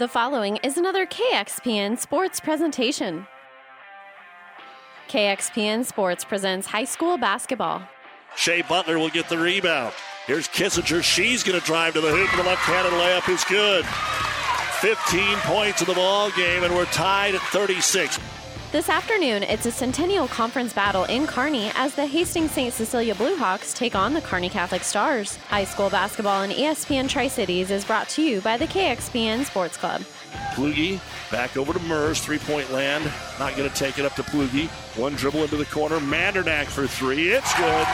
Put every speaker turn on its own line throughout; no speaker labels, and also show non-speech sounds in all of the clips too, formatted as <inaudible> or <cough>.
The following is another KXPN Sports presentation. KXPN Sports presents high school basketball.
Shea Butler will get the rebound. Here's Kissinger. She's going to drive to the hoop. The left-handed layup is good. 15 points in the ball game, and we're tied at 36.
This afternoon, it's a Centennial Conference battle in Kearney as the Hastings St. Cecilia Bluehawks take on the Kearney Catholic Stars. High school basketball in ESPN Tri Cities is brought to you by the KXPN Sports Club.
Plugi back over to Mers, three point land. Not going to take it up to Plugi. One dribble into the corner. Mandernack for three. It's good.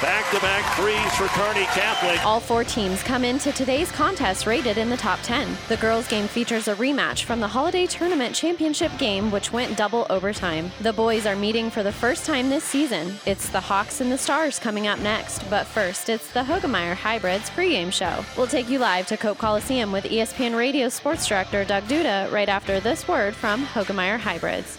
Back to back threes for Kearney Catholic.
All four teams come into today's contest rated in the top 10. The girls' game features a rematch from the Holiday Tournament Championship game, which went double overtime. The boys are meeting for the first time this season. It's the Hawks and the Stars coming up next, but first, it's the Hoegemeyer Hybrids pregame show. We'll take you live to Cope Coliseum with ESPN Radio Sports Director Doug Duda right after this word from Hoegemeyer Hybrids.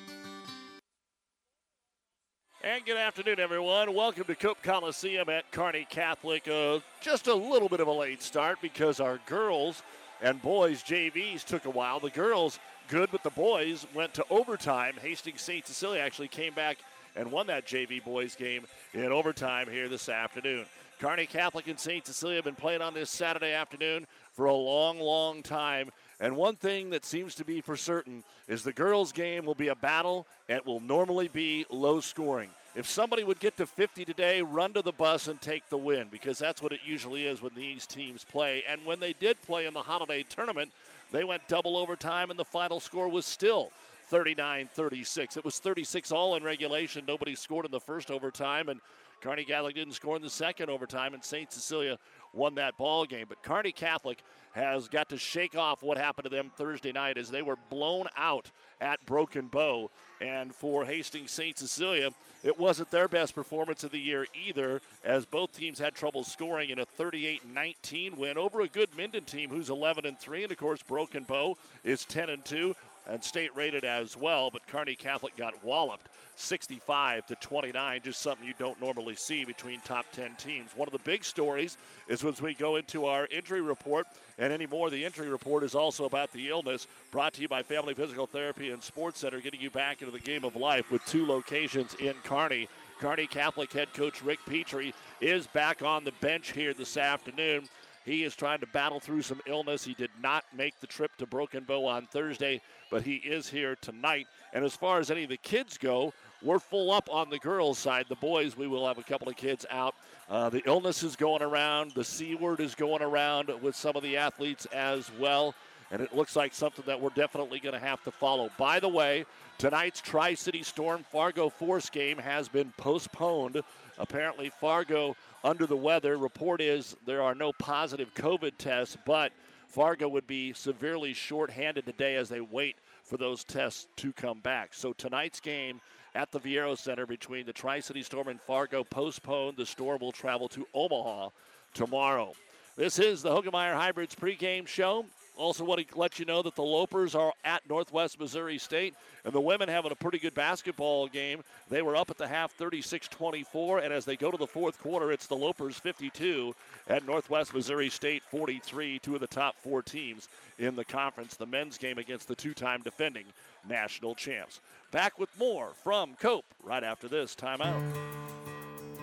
And good afternoon, everyone. Welcome to Cope Coliseum at Kearney Catholic. Uh, just a little bit of a late start because our girls and boys JVs took a while. The girls good, but the boys went to overtime. Hastings St. Cecilia actually came back and won that JV boys game in overtime here this afternoon. Kearney Catholic and St. Cecilia have been playing on this Saturday afternoon for a long, long time. And one thing that seems to be for certain is the girls' game will be a battle and will normally be low scoring. If somebody would get to 50 today, run to the bus and take the win because that's what it usually is when these teams play. And when they did play in the holiday tournament, they went double overtime and the final score was still 39 36. It was 36 all in regulation. Nobody scored in the first overtime, and Kearney Catholic didn't score in the second overtime, and St. Cecilia won that ball game. But Kearney Catholic has got to shake off what happened to them Thursday night as they were blown out at Broken Bow. And for Hastings St. Cecilia, it wasn't their best performance of the year either, as both teams had trouble scoring in a 38 19 win over a good Minden team who's 11 and 3. And of course, Broken Bow is 10 and 2 and state rated as well. But Kearney Catholic got walloped 65 to 29, just something you don't normally see between top 10 teams. One of the big stories is as we go into our injury report, and anymore, the injury report is also about the illness brought to you by Family Physical Therapy and Sports Center, getting you back into the game of life with two locations in Kearney. Kearney Catholic head coach Rick Petrie is back on the bench here this afternoon. He is trying to battle through some illness. He did not make the trip to Broken Bow on Thursday, but he is here tonight. And as far as any of the kids go, we're full up on the girls' side. The boys, we will have a couple of kids out. Uh, the illness is going around. The C word is going around with some of the athletes as well. And it looks like something that we're definitely going to have to follow. By the way, tonight's Tri City Storm Fargo Force game has been postponed. Apparently, Fargo under the weather. Report is there are no positive COVID tests, but Fargo would be severely shorthanded today as they wait for those tests to come back. So tonight's game at the Viaero Center between the Tri City Storm and Fargo postponed. The Storm will travel to Omaha tomorrow. This is the Hoegemeyer Hybrids pregame show. Also, want to let you know that the Lopers are at Northwest Missouri State, and the women having a pretty good basketball game. They were up at the half 36 24, and as they go to the fourth quarter, it's the Lopers 52 at Northwest Missouri State 43, two of the top four teams in the conference. The men's game against the two time defending national champs. Back with more from Cope right after this timeout.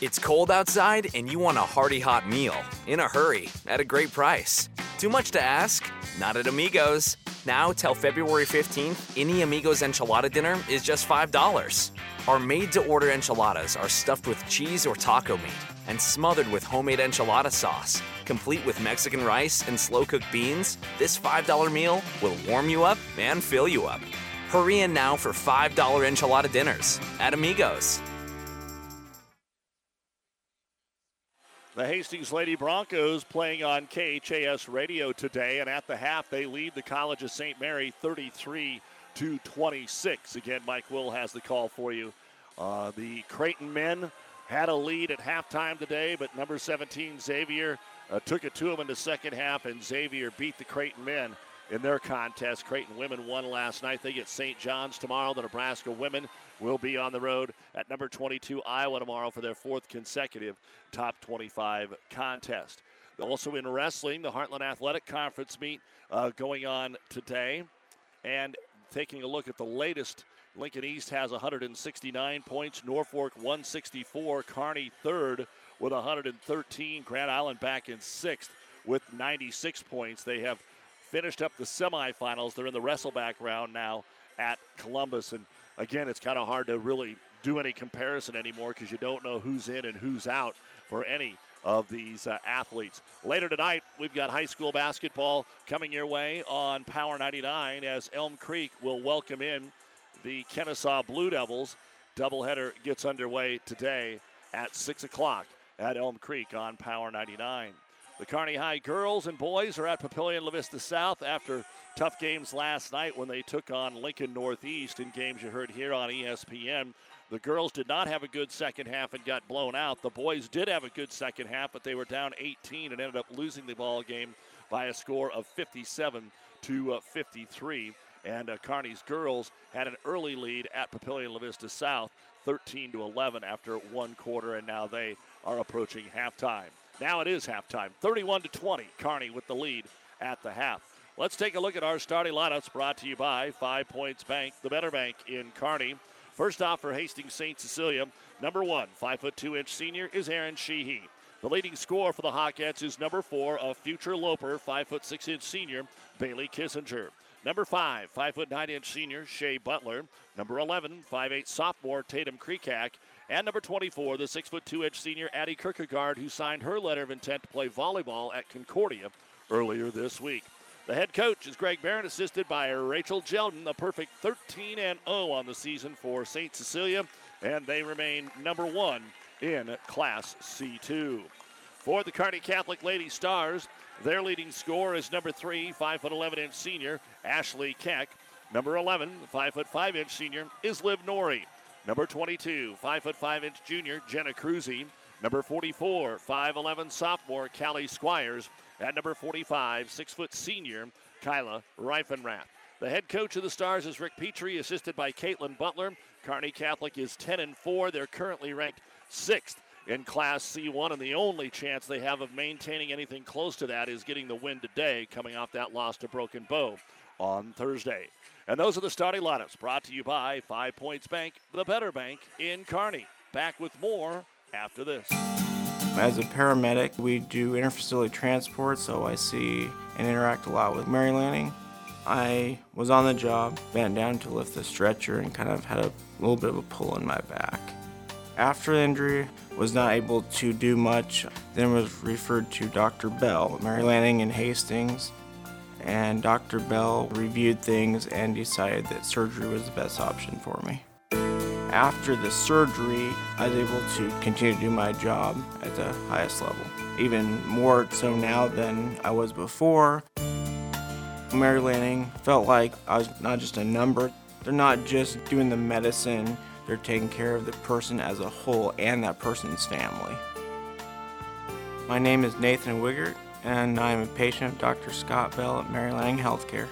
It's cold outside and you want a hearty hot meal in a hurry at a great price. Too much to ask? Not at Amigos. Now till February 15th, any Amigos enchilada dinner is just $5. Our made to order enchiladas are stuffed with cheese or taco meat and smothered with homemade enchilada sauce. Complete with Mexican rice and slow cooked beans, this $5 meal will warm you up and fill you up. Hurry in now for $5 enchilada dinners at Amigos.
The Hastings Lady Broncos playing on KHAS radio today, and at the half they lead the College of St. Mary 33 to 26. Again, Mike Will has the call for you. Uh, the Creighton men had a lead at halftime today, but number 17 Xavier uh, took it to them in the second half, and Xavier beat the Creighton men in their contest. Creighton women won last night. They get St. John's tomorrow. The Nebraska women will be on the road at number 22 Iowa tomorrow for their fourth consecutive top 25 contest. Also in wrestling, the Heartland Athletic Conference meet uh, going on today. And taking a look at the latest, Lincoln East has 169 points, Norfolk 164, Kearney third with 113, Grand Island back in sixth with 96 points. They have finished up the semifinals. They're in the wrestleback round now at Columbus. And again, it's kind of hard to really do any comparison anymore because you don't know who's in and who's out for any of these uh, athletes. Later tonight, we've got high school basketball coming your way on Power 99 as Elm Creek will welcome in the Kenesaw Blue Devils. Doubleheader gets underway today at 6 o'clock at Elm Creek on Power 99. The Kearney High girls and boys are at Papillion La Vista South after tough games last night when they took on Lincoln Northeast in games you heard here on ESPN. The girls did not have a good second half and got blown out. The boys did have a good second half, but they were down 18 and ended up losing the ball game by a score of 57 to uh, 53. And uh, Kearney's girls had an early lead at Papillion La Vista South, 13 to 11 after one quarter, and now they are approaching halftime. Now it is halftime, 31 to 20. Kearney with the lead at the half. Let's take a look at our starting lineups brought to you by Five Points Bank, the better bank in Kearney. First off for Hastings St. Cecilia, number one, five foot two inch senior is Aaron Sheehy. The leading scorer for the Hawkettes is number four, a future Loper, five foot six inch senior, Bailey Kissinger. Number five, five foot nine inch senior, Shea Butler. Number 11, five eight sophomore, Tatum Kreekak. And number 24, the six foot two inch senior Addie Kierkegaard, who signed her letter of intent to play volleyball at Concordia earlier this week. The head coach is Greg Barron, assisted by Rachel Jelden, a perfect 13 and 0 on the season for St. Cecilia, and they remain number one in Class C2. For the Kearney Catholic Lady Stars, their leading scorer is number three, 5'11 inch senior, Ashley Keck. Number 11, 5'5 inch senior, is Liv Norrie. Number 22, 5'5 inch junior, Jenna Cruzy. Number 44, 5'11 sophomore, Callie Squires. At number 45, 6 foot senior, Kyla Reifenrath. The head coach of the Stars is Rick Petrie, assisted by Caitlin Butler. Kearney Catholic is 10 and 4. They're currently ranked sixth in Class C1, and the only chance they have of maintaining anything close to that is getting the win today, coming off that loss to Broken Bow on Thursday. And those are the starting lineups brought to you by Five Points Bank, the better bank in Kearney. Back with more after this.
As a paramedic, we do interfacility transport, so I see and interact a lot with Mary Lanning. I was on the job, bent down to lift the stretcher, and kind of had a little bit of a pull in my back. After the injury, was not able to do much, then was referred to Dr. Bell, Mary Lanning in Hastings, and Dr. Bell reviewed things and decided that surgery was the best option for me. After the surgery, I was able to continue to do my job at the highest level, even more so now than I was before. Mary Lanning felt like I was not just a number. They're not just doing the medicine, they're taking care of the person as a whole and that person's family. My name is Nathan Wiggert, and I'm a patient of Dr. Scott Bell at Mary Lanning Healthcare.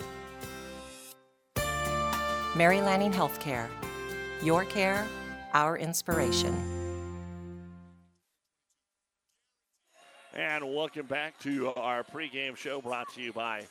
Mary Lanning Healthcare. Your care, our inspiration.
And welcome back to our pregame show brought to you by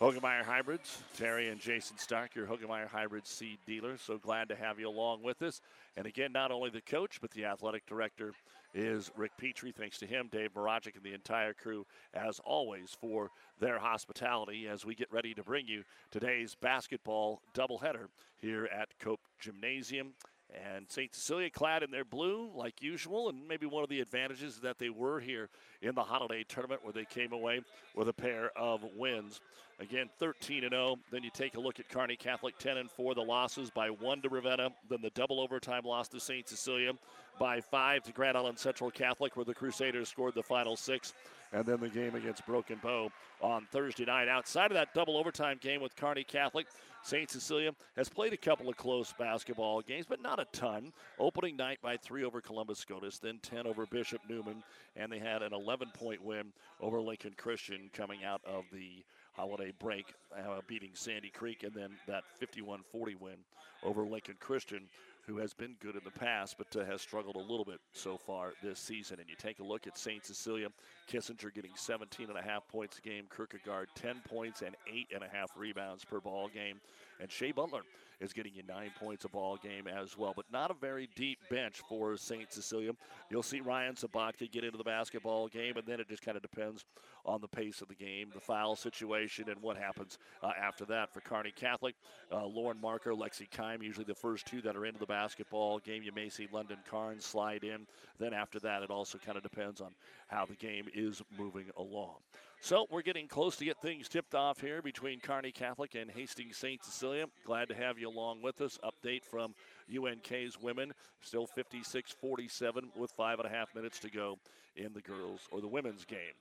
Hoegemeyer Hybrids. Terry and Jason Stark, your Hoegemeyer Hybrids seed dealer. So glad to have you along with us. And again, not only the coach, but the athletic director is Rick Petrie. Thanks to him, Dave Morajic, and the entire crew, as always, for their hospitality as we get ready to bring you today's basketball doubleheader here at Cope Gymnasium. And St. Cecilia clad in their blue, like usual, and maybe one of the advantages that they were here in the holiday tournament where they came away with a pair of wins. Again, 13 and 0. Then you take a look at Kearney Catholic 10 and 4. The losses by one to Ravenna, then the double overtime loss to St. Cecilia by five to Grand Island Central Catholic, where the Crusaders scored the final six, and then the game against Broken Bow on Thursday night. Outside of that double overtime game with Kearney Catholic, St. Cecilia has played a couple of close basketball games, but not a ton. Opening night by three over Columbus Scotus, then 10 over Bishop Neumann, and they had an 11 point win over Lincoln Christian coming out of the holiday break, uh, beating Sandy Creek, and then that 51 40 win over Lincoln Christian who has been good in the past but uh, has struggled a little bit so far this season. And you take a look at St. Cecilia, Kissinger getting 17 and a half points a game, Kierkegaard 10 points and eight and a half rebounds per ball game, and Shea Butler is getting you nine points a ball game as well. But not a very deep bench for St. Cecilia. You'll see Ryan Sabatka get into the basketball game, and then it just kind of depends on the pace of the game, the foul situation, and what happens uh, after that. For Kearney Catholic, uh, Lauren Marker, Lexi Kime, usually the first two that are into the basketball game. You may see London Carnes slide in. Then after that, it also kind of depends on how the game is moving along. So we're getting close to get things tipped off here between Kearney Catholic and Hastings St. Cecilia. Glad to have you along with us. Update from UNK's women, still 56 47 with five and a half minutes to go in the girls or the women's game.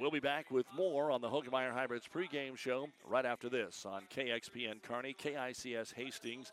We'll be back with more on the Hoegemeyer Hybrids pregame show right after this on KXPN Kearney, KICS Hastings,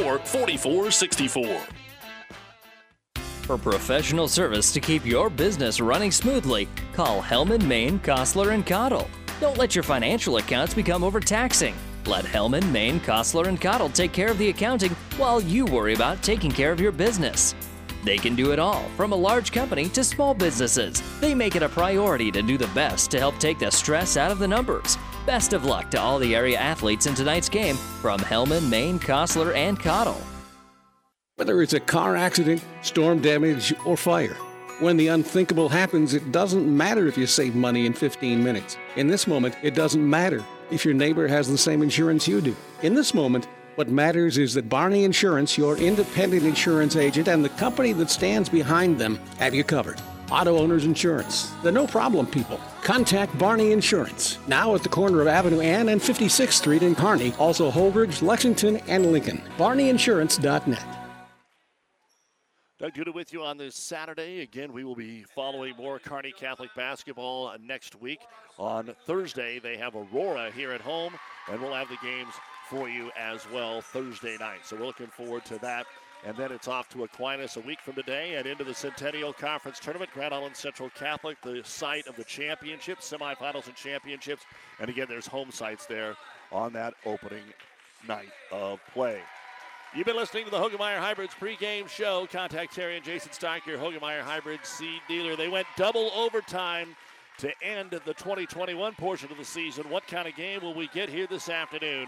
4464.
For professional service to keep your business running smoothly, call Hellman, Maine, Kostler, and Cottle. Don't let your financial accounts become overtaxing. Let Hellman, Maine, Kostler, and Cottle take care of the accounting while you worry about taking care of your business. They can do it all, from a large company to small businesses. They make it a priority to do the best to help take the stress out of the numbers. Best of luck to all the area athletes in tonight's game from Hellman, Maine, Kostler, and Cottle.
Whether it's a car accident, storm damage, or fire, when the unthinkable happens, it doesn't matter if you save money in 15 minutes. In this moment, it doesn't matter if your neighbor has the same insurance you do. In this moment, what matters is that Barney Insurance, your independent insurance agent, and the company that stands behind them have you covered. Auto Owners Insurance, the no problem people. Contact Barney Insurance, now at the corner of Avenue Ann and 56th Street in Kearney, also Holdrege, Lexington, and Lincoln. BarneyInsurance.net.
Doug Duda with you on this Saturday. Again, we will be following more Kearney Catholic basketball next week. On Thursday, they have Aurora here at home, and we'll have the games for you as well Thursday night. So we're looking forward to that. And then it's off to Aquinas a week from today and into the Centennial Conference Tournament. Grand Island Central Catholic, the site of the championships, semifinals, and championships. And again, there's home sites there on that opening night of play. You've been listening to the Hoegemeyer Hybrids pregame show. Contact Terry and Jason Stark, your Hoegemeyer Hybrids seed dealer. They went double overtime to end the 2021 portion of the season. What kind of game will we get here this afternoon?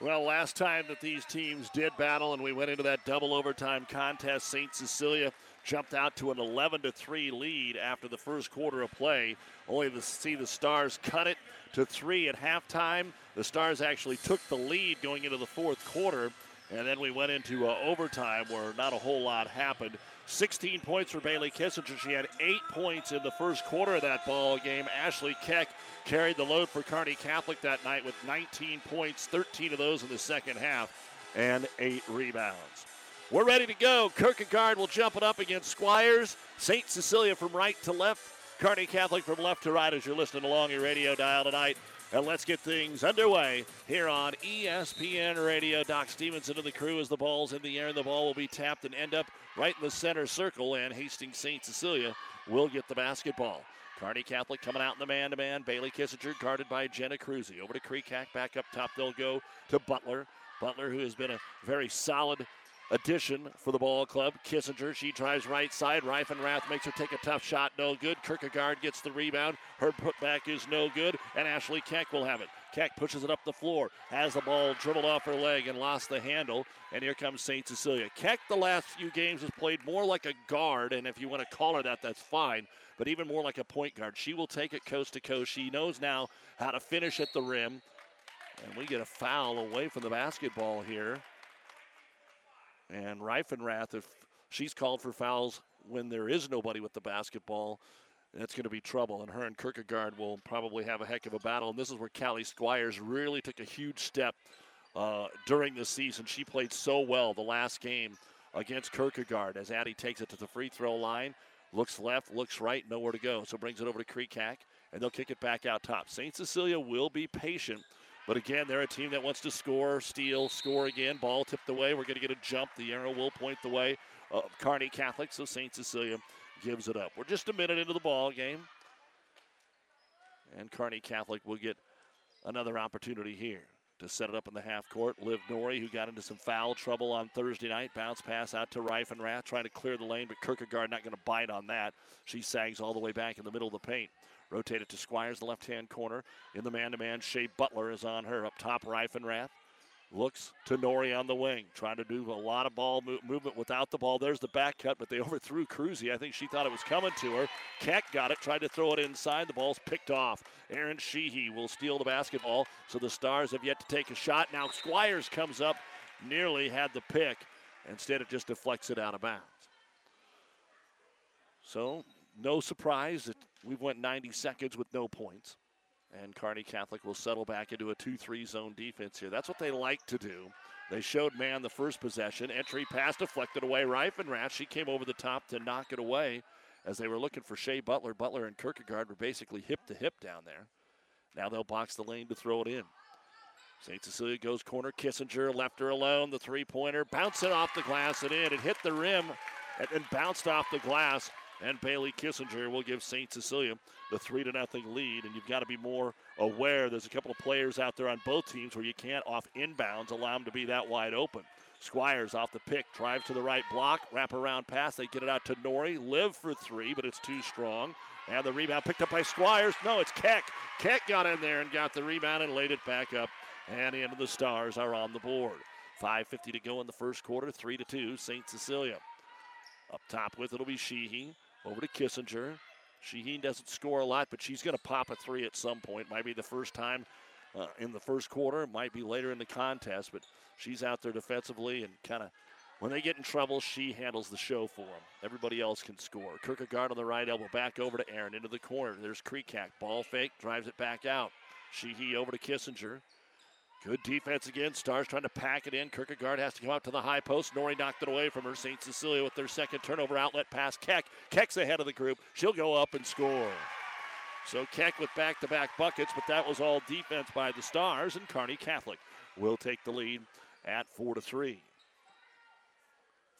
Well, last time that these teams did battle and we went into that double overtime contest, St. Cecilia jumped out to an 11 to 3 lead after the first quarter of play, only to see the Stars cut it to 3 at halftime. The Stars actually took the lead going into the fourth quarter, and then we went into uh, overtime where not a whole lot happened. 16 points for Bailey Kissinger. She had eight points in the first quarter of that ball game. Ashley Keck carried the load for Kearney Catholic that night with 19 points, 13 of those in the second half, and eight rebounds. We're ready to go. Kierkegaard will jump it up against Squires. St. Cecilia from right to left. Kearney Catholic from left to right as you're listening along your radio dial tonight. And let's get things underway here on ESPN Radio. Doc Stevenson and the crew as the ball's in the air, and the ball will be tapped and end up right in the center circle. And Hastings St. Cecilia will get the basketball. Kearney Catholic coming out in the man to man. Bailey Kissinger guarded by Jenna Cruzy. Over to Creekhack. Back up top. They'll go to Butler. Butler, who has been a very solid addition for the ball club. Kissinger, she drives right side. Reifenrath makes her take a tough shot, no good. Kierkegaard gets the rebound. Her putback is no good, and Ashley Keck will have it. Keck pushes it up the floor, has the ball dribbled off her leg and lost the handle. And here comes St. Cecilia. Keck, the last few games, has played more like a guard, and if you want to call her that, that's fine, but even more like a point guard. She will take it coast to coast. She knows now how to finish at the rim. And we get a foul away from the basketball here. And Reifenrath, if she's called for fouls when there is nobody with the basketball, that's going to be trouble. And her and Kierkegaard will probably have a heck of a battle. And this is where Callie Squires really took a huge step uh, during the season. She played so well the last game against Kierkegaard as Addie takes it to the free throw line. Looks left, looks right, nowhere to go. So brings it over to Creekhack, and they'll kick it back out top. St. Cecilia will be patient but again, they're a team that wants to score, steal, score again. Ball tipped away. We're going to get a jump. The arrow will point the way of Kearney Catholic, so St. Cecilia gives it up. We're just a minute into the ball game. And Kearney Catholic will get another opportunity here to set it up in the half court. Liv Nori, who got into some foul trouble on Thursday night, bounce pass out to Reifenrath, trying to clear the lane, but Kierkegaard not going to bite on that. She sags all the way back in the middle of the paint. Rotate it to Squires, the left hand corner. In the man to man, Shea Butler is on her. Up top, Reifenrath. Looks to Nori on the wing, trying to do a lot of ball mo- movement without the ball. There's the back cut, but they <laughs> overthrew Cruzy. I think she thought it was coming to her. Keck got it, tried to throw it inside. The ball's picked off. Aaron Sheehy will steal the basketball. So the Stars have yet to take a shot. Now Squires comes up, nearly had the pick. Instead, it just deflects it out of bounds. So no surprise that we've went 90 seconds with no points. And Kearney Catholic will settle back into a 2-3 zone defense here. That's what they like to do. They showed man the first possession. Entry pass deflected away. Reifenrath, she came over the top to knock it away as they were looking for Shea Butler. Butler and Kierkegaard were basically hip to hip down there. Now they'll box the lane to throw it in. St. Cecilia goes corner. Kissinger left her alone. The three pointer bouncing off the glass and in. It hit the rim and then bounced off the glass and Bailey Kissinger will give St. Cecilia the three to nothing lead. And you've got to be more aware. There's a couple of players out there on both teams where you can't off inbounds allow them to be that wide open. Squires off the pick, drives to the right block, wrap around pass. They get it out to Nori. Live for three, but it's too strong. And the rebound picked up by Squires. No, it's Keck. Keck got in there and got the rebound and laid it back up. And into the Stars are on the board. 5.50 to go in the first quarter, 3 to 2, St. Cecilia. Up top with it'll be Sheehy. Over to Kissinger. Shaheen doesn't score a lot, but she's going to pop a three at some point. Might be the first time uh, in the first quarter, might be later in the contest, but she's out there defensively and kind of when they get in trouble, she handles the show for them. Everybody else can score. Kierkegaard on the right elbow, back over to Aaron, into the corner. There's Creekhack. Ball fake, drives it back out. Sheehy over to Kissinger. Good defense again. Stars trying to pack it in. Kierkegaard has to come out to the high post. Nori knocked it away from her. St. Cecilia with their second turnover outlet pass. Keck. Keck's ahead of the group. She'll go up and score. So Keck with back to back buckets, but that was all defense by the Stars, and Kearney Catholic will take the lead at 4 to 3.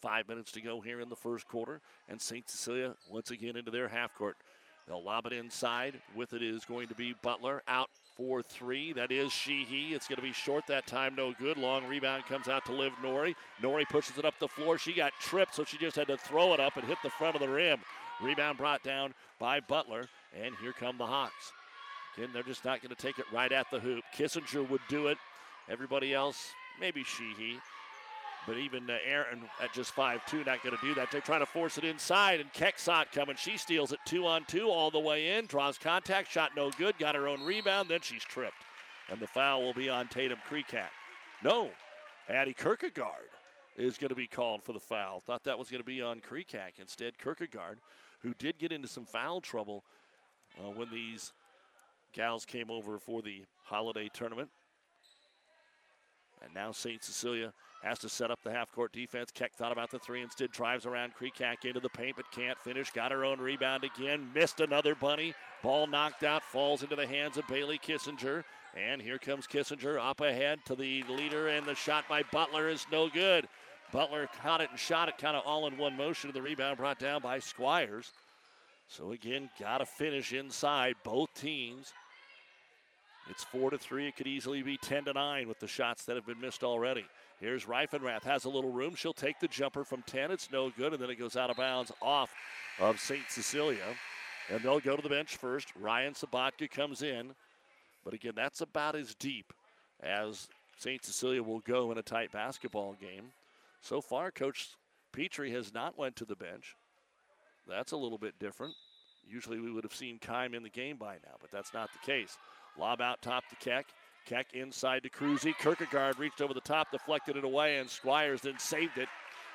Five minutes to go here in the first quarter, and St. Cecilia once again into their half court. They'll lob it inside. With it is going to be Butler out for three. That is Sheehy. It's going to be short that time, no good. Long rebound comes out to Liv Nori. Nori pushes it up the floor. She got tripped, so she just had to throw it up and hit the front of the rim. Rebound brought down by Butler, and here come the Hawks. Again, they're just not going to take it right at the hoop. Kissinger would do it. Everybody else, maybe Sheehy. But even uh, Aaron at just 5'2, not going to do that. They're trying to force it inside, and it coming. She steals it two on two all the way in, draws contact, shot no good, got her own rebound, then she's tripped. And the foul will be on Tatum Creekat. No, Addie Kierkegaard is going to be called for the foul. Thought that was going to be on Creekat. Instead, Kierkegaard, who did get into some foul trouble uh, when these gals came over for the holiday tournament. And now St. Cecilia has to set up the half court defense. Keck thought about the three, instead drives around Creekat into the paint, but can't finish. Got her own rebound again. Missed another bunny. Ball knocked out, falls into the hands of Bailey Kissinger. And here comes Kissinger up ahead to the leader, and the shot by Butler is no good. Butler caught it and shot it kind of all in one motion. The rebound brought down by Squires. So again, got to finish inside both teams. It's four to three. It could easily be 10 to nine with the shots that have been missed already. Here's Reifenrath, has a little room. She'll take the jumper from 10. It's no good, and then it goes out of bounds off of St. Cecilia. And they'll go to the bench first. Ryan Sabatka comes in. But again, that's about as deep as St. Cecilia will go in a tight basketball game. So far, Coach Petrie has not went to the bench. That's a little bit different. Usually we would have seen Kime in the game by now, but that's not the case. Lob out top to Keck. Keck inside to Cruzy. Kierkegaard reached over the top, deflected it away, and Squires then saved it.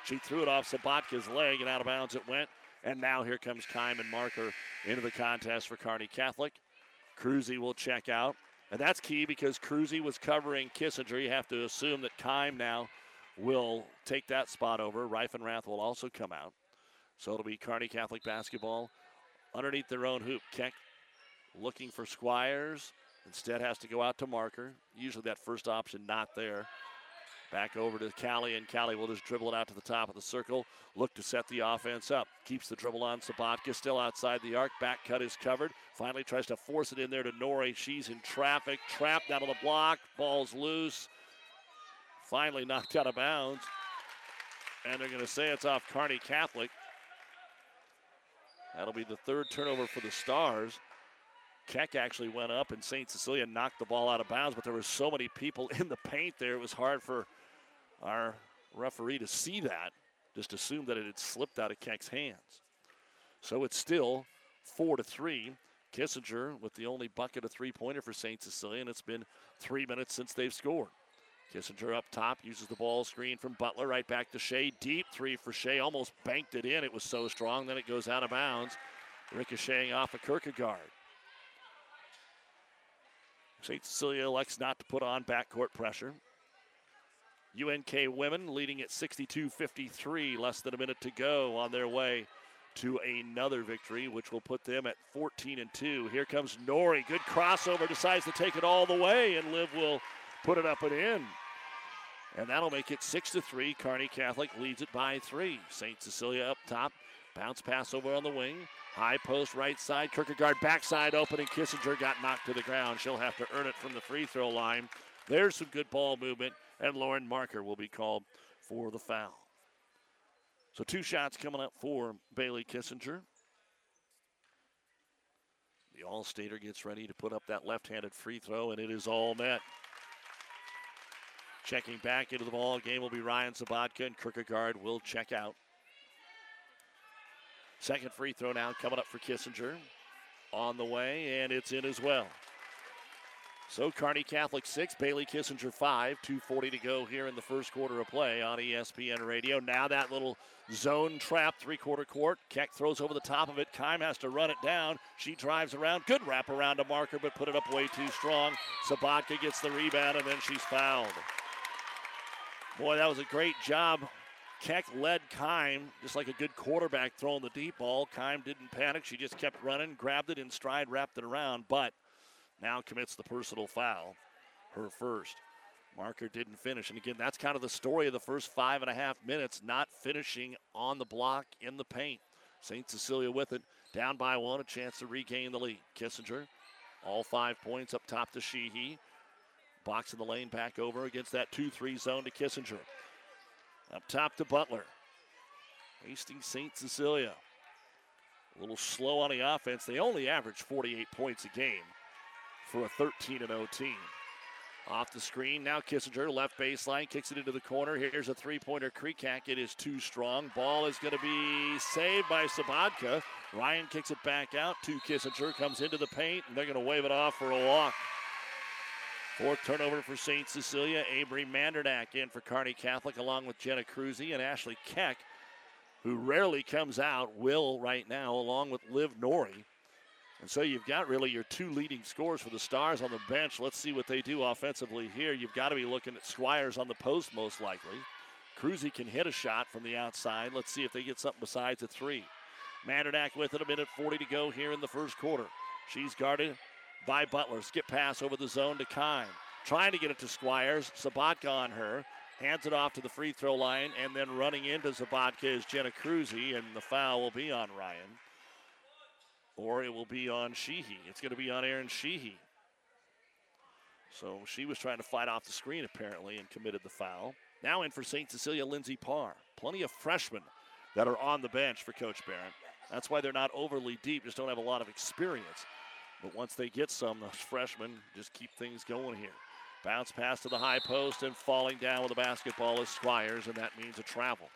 She threw it off Sabatka's leg, and out of bounds it went. And now here comes Kime and Marker into the contest for Kearney Catholic. Cruzy will check out. And that's key because Cruzy was covering Kissinger. You have to assume that Kime now will take that spot over. Reifenrath will also come out. So it'll be Kearney Catholic basketball underneath their own hoop. Keck looking for Squires. Instead has to go out to Marker. Usually that first option not there. Back over to Callie, and Callie will just dribble it out to the top of the circle. Look to set the offense up. Keeps the dribble on Sabatka, still outside the arc. Back cut is covered. Finally tries to force it in there to Nori. She's in traffic, trapped out of the block. Ball's loose. Finally knocked out of bounds. And they're going to say it's off Kearney Catholic. That'll be the third turnover for the Stars. Keck actually went up, and St. Cecilia knocked the ball out of bounds, but there were so many people <laughs> in the paint there, it was hard for our referee to see that. Just assumed that it had slipped out of Keck's hands. So it's still four to three. Kissinger with the only bucket of three pointer for St. Cecilia, and it's been three minutes since they've scored. Kissinger up top uses the ball screen from Butler right back to Shea. Deep three for Shea. Almost banked it in. It was so strong. Then it goes out of bounds. Ricocheting off of Kierkegaard. St. Cecilia elects not to put on backcourt pressure. UNK women leading at 62 53, less than a minute to go on their way to another victory, which will put them at 14 and 2. Here comes Nori. Good crossover, decides to take it all the way, and Liv will put it up and in. And that'll make it 6 to 3. Kearney Catholic leads it by three. St. Cecilia up top. Bounce pass over on the wing. High post right side. Kierkegaard backside open, and Kissinger got knocked to the ground. She'll have to earn it from the free throw line. There's some good ball movement, and Lauren Marker will be called for the foul. So two shots coming up for Bailey Kissinger. The All-Stater gets ready to put up that left-handed free throw, and it is all met. Checking back into the ball game will be Ryan Sabatka, and Kierkegaard will check out. Second free throw now coming up for Kissinger. On the way, and it's in as well. So Kearney Catholic 6, Bailey Kissinger 5, 2.40 to go here in the first quarter of play on ESPN Radio. Now that little zone trap, three quarter court. Keck throws over the top of it. Kime has to run it down. She drives around. Good wrap around a Marker, but put it up way too strong. Sabatka gets the rebound, and then she's fouled. Boy, that was a great job Keck led Kime just like a good quarterback throwing the deep ball. Kime didn't panic. She just kept running, grabbed it in stride, wrapped it around, but now commits the personal foul, her first. Marker didn't finish. And again, that's kind of the story of the first five and a half minutes, not finishing on the block in the paint. St. Cecilia with it, down by one, a chance to regain the lead. Kissinger All five points up top to Sheehy. Box in the lane back over against that 2 3 zone to Kissinger. Up top to Butler. Hastings St. Cecilia. A little slow on the offense. They only average 48 points a game for a 13 0 team. Off the screen, now Kissinger, left baseline, kicks it into the corner. Here's a three pointer Creekhack. It is too strong. Ball is going to be saved by Sabatka. Ryan kicks it back out to Kissinger, comes into the paint, and they're going to wave it off for a walk. Fourth turnover for St. Cecilia. Avery Mandernack in for Kearney Catholic, along with Jenna Cruzy and Ashley Keck, who rarely comes out, will right now, along with Liv Nori. And so you've got really your two leading scores for the Stars on the bench. Let's see what they do offensively here. You've got to be looking at Squires on the post, most likely. Cruzy can hit a shot from the outside. Let's see if they get something besides a three. Mandernack with it, a minute 40 to go here in the first quarter. She's guarded by Butler. Skip pass over the zone to Kine. Trying to get it to Squires. Sabatka on her. Hands it off to the free throw line, and then running into Sabatka is Jenna Cruzy, and the foul will be on Ryan or it will be on Sheehy. It's going to be on Aaron Sheehy. So she was trying to fight off the screen apparently and committed the foul. Now in for St. Cecilia, Lindsay Parr. Plenty of freshmen that are on the bench for Coach Barron. That's why they're not overly deep, just don't have a lot of experience. But once they get some, those freshmen just keep things going here. Bounce pass to the high post and falling down with the basketball is Squires, and that means a travel.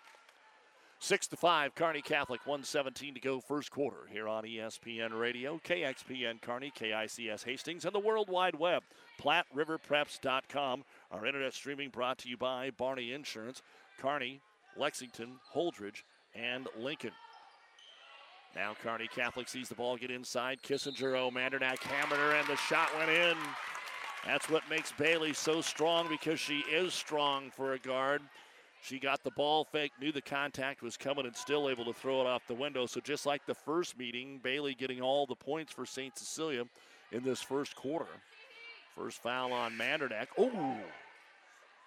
Six to five, Kearney Catholic, 117 to go first quarter here on ESPN Radio, KXPN Kearney, KICS Hastings, and the World Wide Web, PlatteRiverPreps.com. Our internet streaming brought to you by Barney Insurance, Kearney, Lexington, Holdrege, and Lincoln. Now Kearney Catholic sees the ball get inside. Kissinger, oh, O'Mandernack hammered her, and the shot went in. That's what makes Bailey so strong because she is strong for a guard. She got the ball fake, knew the contact was coming, and still able to throw it off the window. So just like the first meeting, Bailey getting all the points for St. Cecilia in this first quarter. First foul on Mandernack. Oh,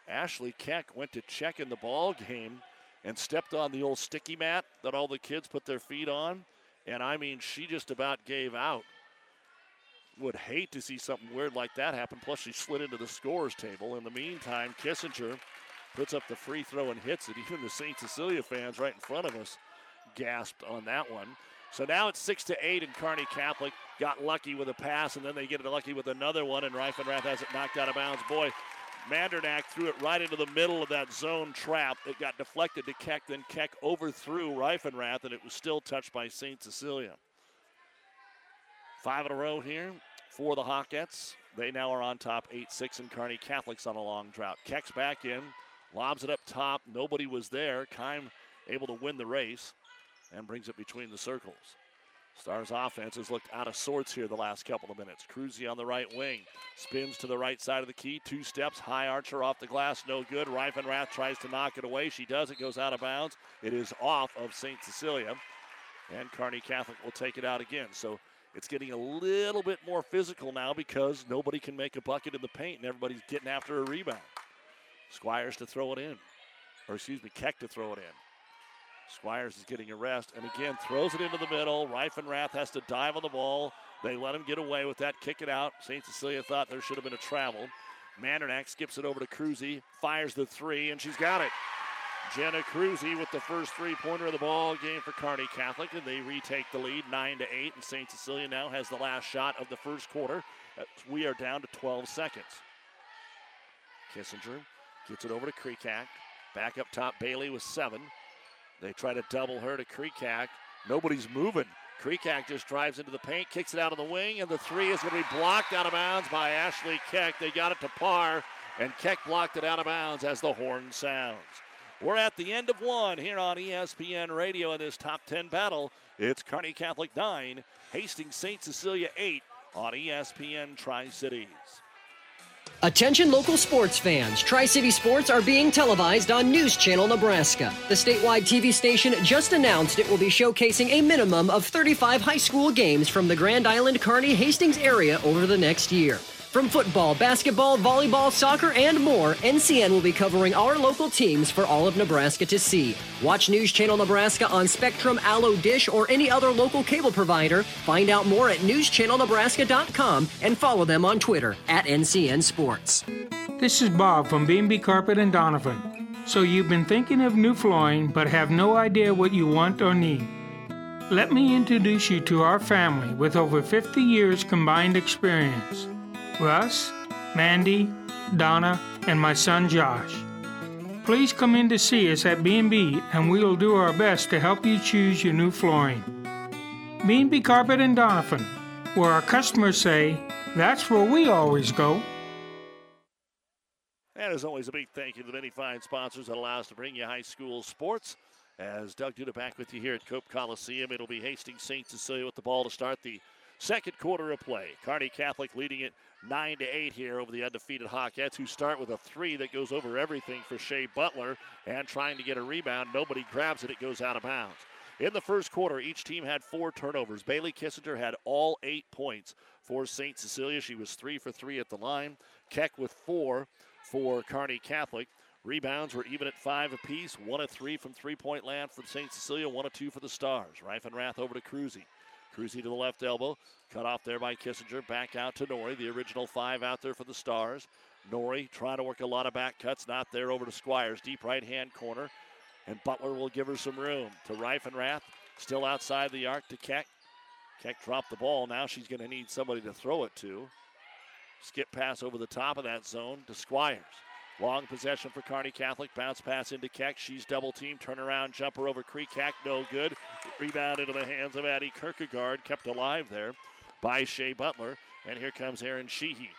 Ashley Keck went to check in the ball game and stepped on the old sticky mat that all the kids put their feet on. And I mean, she just about gave out. Would hate to see something weird like that happen. Plus, she slid into the scores table. In the meantime, Kissinger puts up the free throw and hits it. <laughs> Even the St. Cecilia fans right in front of us gasped on that one. So now it's six to eight, and Kearney Catholic got lucky with a pass, and then they get it lucky with another one, and Reifenrath has it knocked out of bounds. Boy, Mandernack threw it right into the middle of that zone trap. It got deflected to Keck, then Keck overthrew Reifenrath, and it was still touched by St. Cecilia. Five in a row here for the Hawkettes. They now are on top 8 6, and Kearney Catholics on a long drought. Keck's back in. Lobs it up top. Nobody was there. Kime able to win the race and brings it between the circles. Stars offense has looked out of sorts here the last couple of minutes. Cruzy on the right wing. Spins to the right side of the key. Two steps. High archer off the glass. No good. Reifenrath tries to knock it away. She does. It goes out of bounds. It is off of St. Cecilia. And Kearney Catholic will take it out again. So it's getting a little bit more physical now because nobody can make a bucket in the paint and everybody's getting after a rebound. Squires to throw it in. Or excuse me, Keck to throw it in. Squires is getting a rest and again throws it into the middle. Reifenrath has to dive on the ball. They let him get away with that, kick it out. St. Cecilia thought there should have been a travel. Mandernack skips it over to Cruzy, fires the three, and she's got it. Jenna Cruzy with the first three-pointer of the ball game for Kearney Catholic, and they retake the lead, nine to eight. And St. Cecilia now has the last shot of the first quarter. Uh, we are down to 12 seconds. Kissinger Gets it over to Creekhack. Back up top, Bailey with seven. They try to double her to Creekhack. Nobody's moving. Creekhack just drives into the paint, kicks it out of the wing, and the three is going to be blocked out of bounds by Ashley Keck. They got it to Parr, and Keck blocked it out of bounds as the horn sounds. We're at the end of one here on ESPN Radio in this top 10 battle. It's Kearney Catholic 9, Hastings St. Cecilia 8 on ESPN Tri Cities.
Attention local sports fans. Tri City Sports are being televised on News Channel Nebraska. The statewide TV station just announced it will be showcasing a minimum of 35 high school games from the Grand Island Kearney Hastings area over the next year. From football, basketball, volleyball, soccer, and more, NCN will be covering our local teams for all of Nebraska to see. Watch News Channel Nebraska on Spectrum, Allo Dish, or any other local cable provider. Find out more at newschannelnebraska.com and follow them on Twitter at NCN Sports.
This is Bob from B&B Carpet and Donovan. So you've been thinking of new flooring but have no idea what you want or need. Let me introduce you to our family with over 50 years combined experience. Russ, Mandy, Donna, and my son Josh. Please come in to see us at B&B and we will do our best to help you choose your new flooring. B&B Carpet and Donovan, where our customers say, that's where we always go.
And as always, a big thank you to the many fine sponsors that allow us to bring you high school sports. As Doug Duda back with you here at Cope Coliseum, it'll be Hastings St. Cecilia with the ball to start the second quarter of play. Kearney Catholic leading it 9 to 8 here over the undefeated Hawkettes, who start with a three that goes over everything for Shea Butler and trying to get a rebound. Nobody grabs it, it goes out of bounds. In the first quarter, each team had four turnovers. Bailey Kissinger had all eight points for St. Cecilia. She was three for three at the line. Keck with four for Kearney Catholic. Rebounds were even at five apiece. One of three from three point land for St. Cecilia, one of two for the Stars. Reifenrath over to Cruzy. Cruzy to the left elbow. Cut off there by Kissinger. Back out to Nori. The original five out there for the Stars. Nori trying to work a lot of back cuts. Not there over to Squires. Deep right hand corner. And Butler will give her some room to Reifenrath. Still outside the arc to Keck. Keck dropped the ball. Now she's going to need somebody to throw it to. Skip pass over the top of that zone to Squires. Long possession for Kearney Catholic. Bounce pass into Keck. She's double teamed. Turnaround jumper over Keck. No good. Rebound into the hands of Addie Kierkegaard. Kept alive there by Shea Butler. And here comes Aaron Sheehy.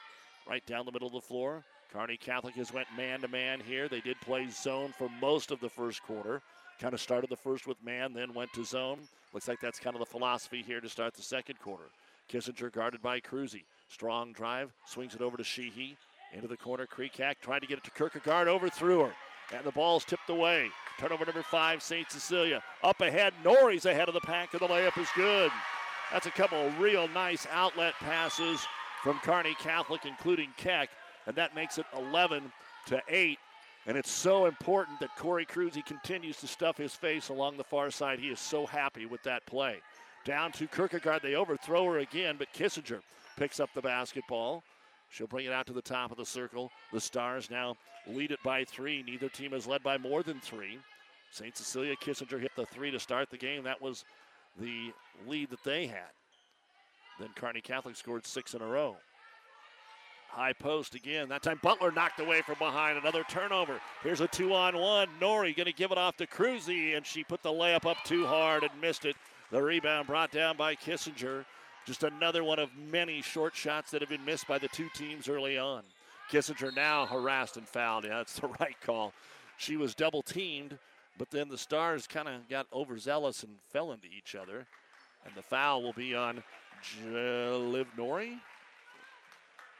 Right down the middle of the floor. Kearney Catholic has went man to man here. They did play zone for most of the first quarter. Kind of started the first with man, then went to zone. Looks like that's kind of the philosophy here to start the second quarter. Kissinger guarded by Cruzy. Strong drive, swings it over to Sheehy. Into the corner, Kreekak tried to get it to Kierkegaard, overthrew her. And the ball's tipped away. Turnover number five, St. Cecilia. Up ahead, Norrie's ahead of the pack, and the layup is good. That's a couple of real nice outlet passes from Kearney Catholic, including Keck, and that makes it 11 to 8. And it's so important that Corey Cruzy continues to stuff his face along the far side. He is so happy with that play. Down to Kierkegaard. They overthrow her again, but Kissinger picks up the basketball. She'll bring it out to the top of the circle. The Stars now lead it by three. Neither team has led by more than three. St. Cecilia Kissinger hit the three to start the game. That was the lead that they had. Then Kearney Catholic scored six in a row. High post again. That time Butler knocked away from behind. Another turnover. Here's a two on one. Nori going to give it off to Cruzy, and she put the layup up too hard and missed it. The rebound brought down by Kissinger. Just another one of many short shots that have been missed by the two teams early on. Kissinger now harassed and fouled. Yeah, that's <laughs> the right call. She was double teamed, but then the Stars kind of got overzealous and fell into each other. And the foul will be on Liv Nori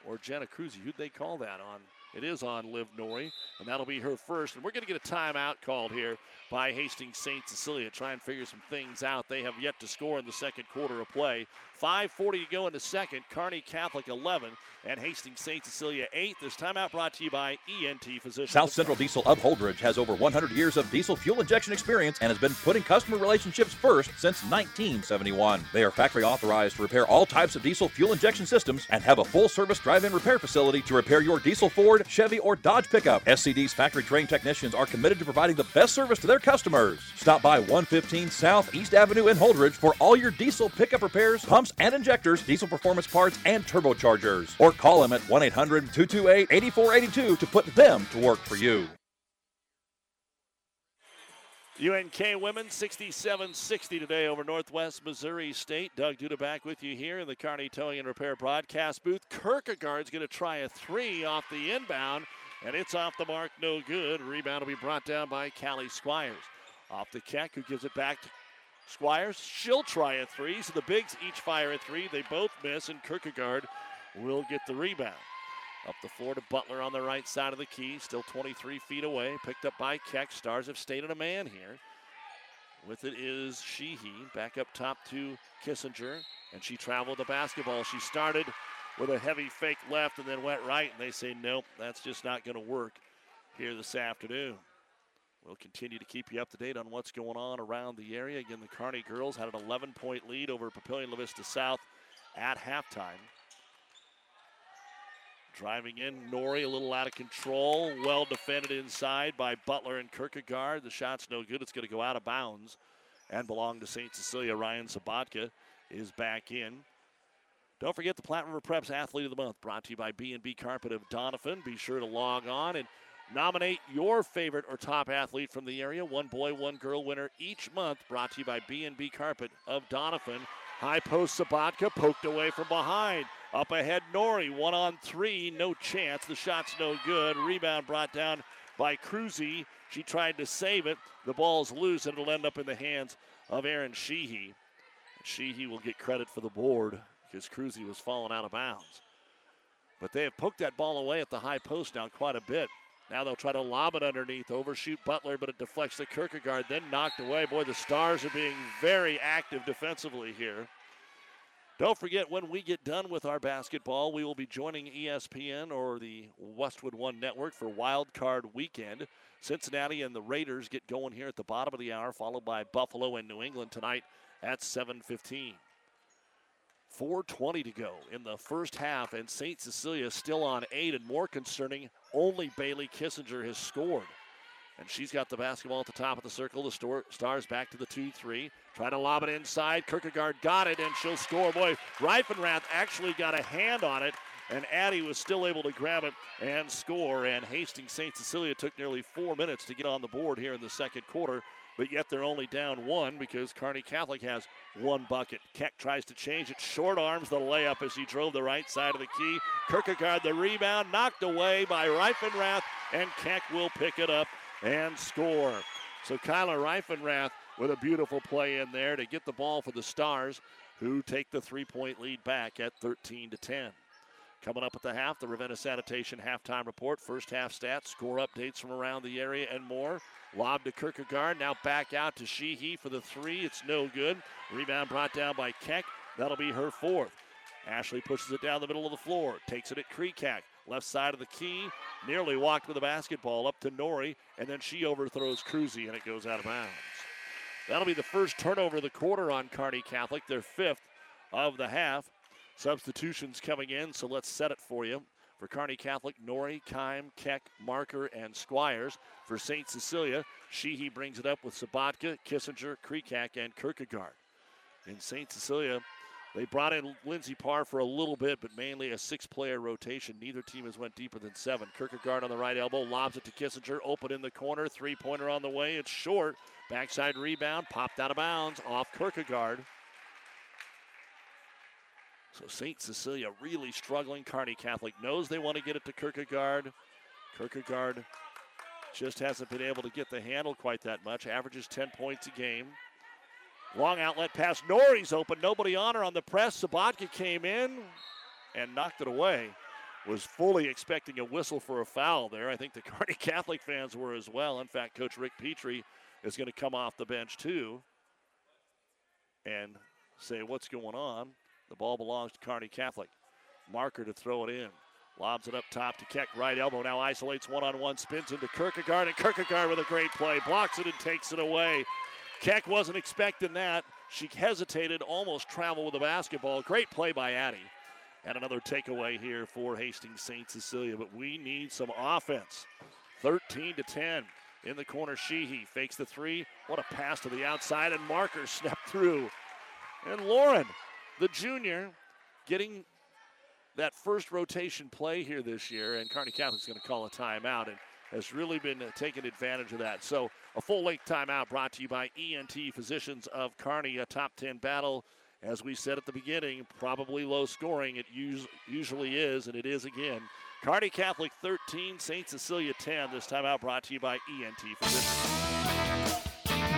or Jenna Cruzy. Who'd they call that on? It is on Liv Nori, and that'll be her first. And we're going to get a timeout called here by Hastings St. Cecilia. Try and figure some things out. They have yet to score in the second quarter of play. 5.40 to go in the second. Kearney Catholic 11 and Hastings St. Cecilia 8. This timeout brought to you by ENT Physicians.
South Central Diesel of Holdrege has over 100 years of diesel fuel injection experience and has been putting customer relationships first since 1971. They are factory authorized to repair all types of diesel fuel injection systems and have a full service drive in repair facility to repair your diesel Ford, Chevy, or Dodge pickup. SCD's factory trained technicians are committed to providing the best service to their customers. Stop by 115 South East Avenue in Holdrege for all your diesel pickup repairs, pumps and injectors, diesel performance parts, and turbochargers. Or call them at 1 800 228 8482 to put them to work for you.
UNK women 67 60 today over Northwest Missouri State. Doug Duda back with you here in the Kearney Towing and Repair broadcast booth. Kierkegaard's going to try a three off the inbound, and it's off the mark, no good. Rebound will be brought down by Callie Squires. Off the Keck, who gives it back to Squires. She'll try a three, so the Bigs each fire a three. They both miss, and Kierkegaard will get the rebound. Up the floor to Butler on the right side of the key, still 23 feet away. Picked up by Keck. Stars have stayed in a man here. With it is Sheehy. Back up top to Kissinger. And she traveled the basketball. She started with a heavy fake left and then went right, and they say, nope, that's just not going to work here this afternoon. We'll continue to keep you up to date on what's going on around the area. Again, the Kearney girls had an 11 point lead over Papillion La Vista South at halftime. Driving in, Nori a little out of control. Well defended inside by Butler and Kierkegaard. The shot's no good. It's going to go out of bounds and belong to St. Cecilia. Ryan Sabatka is back in. Don't forget the Platte River Preps Athlete of the Month, brought to you by B&B Carpet of Doniphan. Be sure to log on and nominate your favorite or top athlete from the area. One boy, one girl winner each month, brought to you by B&B Carpet of Doniphan. High post Sabatka poked away from behind. Up ahead, Nori, one on three, no chance. The shot's no good. Rebound brought down by Cruzy. She tried to save it. The ball's loose, and it'll end up in the hands of Aaron Sheehy. Sheehy will get credit for the board because Cruzy was falling out of bounds. But they have poked that ball away at the high post now quite a bit. Now they'll try to lob it underneath, overshoot Butler, but it deflects to Kierkegaard, then knocked away. Boy, the Stars are being very active defensively here. Don't forget, when we get done with our basketball, we will be joining ESPN or the Westwood One Network for Wild Card Weekend. Cincinnati and the Raiders get going here at the bottom of the hour, followed by Buffalo and New England tonight at 7:15. 4:20 to go in the first half, and St. Cecilia still on eight. And more concerning, only Bailey Kissinger has scored. And she's got the basketball at the top of the circle. The store, Stars back to the 2 3. Trying to lob it inside. Kierkegaard got it, and she'll score. Boy, Reifenrath actually got a hand on it, and Addie was still able to grab it and score. And Hastings St. Cecilia took nearly four minutes to get on the board here in the second quarter, but yet they're only down one because Kearney Catholic has one bucket. Keck tries to change it. Short arms the layup as he drove the right side of the key. Kierkegaard the rebound, knocked away by Reifenrath, and Keck will pick it up and score. So Kyla Reifenrath with a beautiful play in there to get the ball for the Stars, who take the three-point lead back at 13 to 10. Coming up at the half, the Ravenna Sanitation halftime report, first half stats, score updates from around the area, and more. Lob to Kierkegaard, now back out to Sheehy for the three. It's no good. Rebound brought down by Keck. That'll be her fourth. Ashley pushes it down the middle of the floor, takes it at Kreekak. Left side of the key, nearly walked with the basketball up to Nori, and then she overthrows Cruzy, and it goes out of bounds. That'll be the first turnover of the quarter on Kearney Catholic, their fifth of the half. Substitutions coming in, so let's set it for you. For Kearney Catholic, Nori, Kime, Keck, Marker, and Squires. For St. Cecilia, Sheehy brings it up with Sabatka, Kissinger, Kreekak, and Kierkegaard. In St. Cecilia, they brought in Lindsey Parr for a little bit, but mainly a six-player rotation. Neither team has went deeper than seven. Kierkegaard on the right elbow, lobs it to Kissinger, open in the corner, three-pointer on the way. It's short. Backside rebound, popped out of bounds, off Kierkegaard. So St. Cecilia really struggling. Kearney Catholic knows they want to get it to Kierkegaard. Kierkegaard just hasn't been able to get the handle quite that much. Averages 10 points a game. Long outlet pass. Nori's open. Nobody on her on the press. Sabatka came in and knocked it away. Was fully expecting a whistle for a foul there. I think the <laughs> Kearney Catholic fans were as well. In fact, Coach Rick Petrie is going to come off the bench too and say what's going on. The ball belongs to Kearney Catholic. Marker to throw it in. Lobs it up top to Keck, right elbow. Now isolates one on one, spins into Kierkegaard, and Kierkegaard with a great play. Blocks it and takes it away. Keck wasn't expecting that. She hesitated, almost traveled with the basketball. Great play by Addie. And another takeaway here for Hastings St. Cecilia, but we need some offense. 13 to 10 in the corner. Sheehy fakes the three. What a pass to the outside, and Marker <laughs> snapped through. And Lauren, the junior, getting that first rotation play here this year, and Kearney Catholic's going to call a timeout. And has really been taking advantage of that. So a full length timeout brought to you by ENT Physicians of Kearney, a top 10 battle. As we said at the beginning, probably low scoring. It us- usually is, and it is again. Kearney Catholic 13, St. Cecilia 10. This timeout brought to you by ENT Physicians.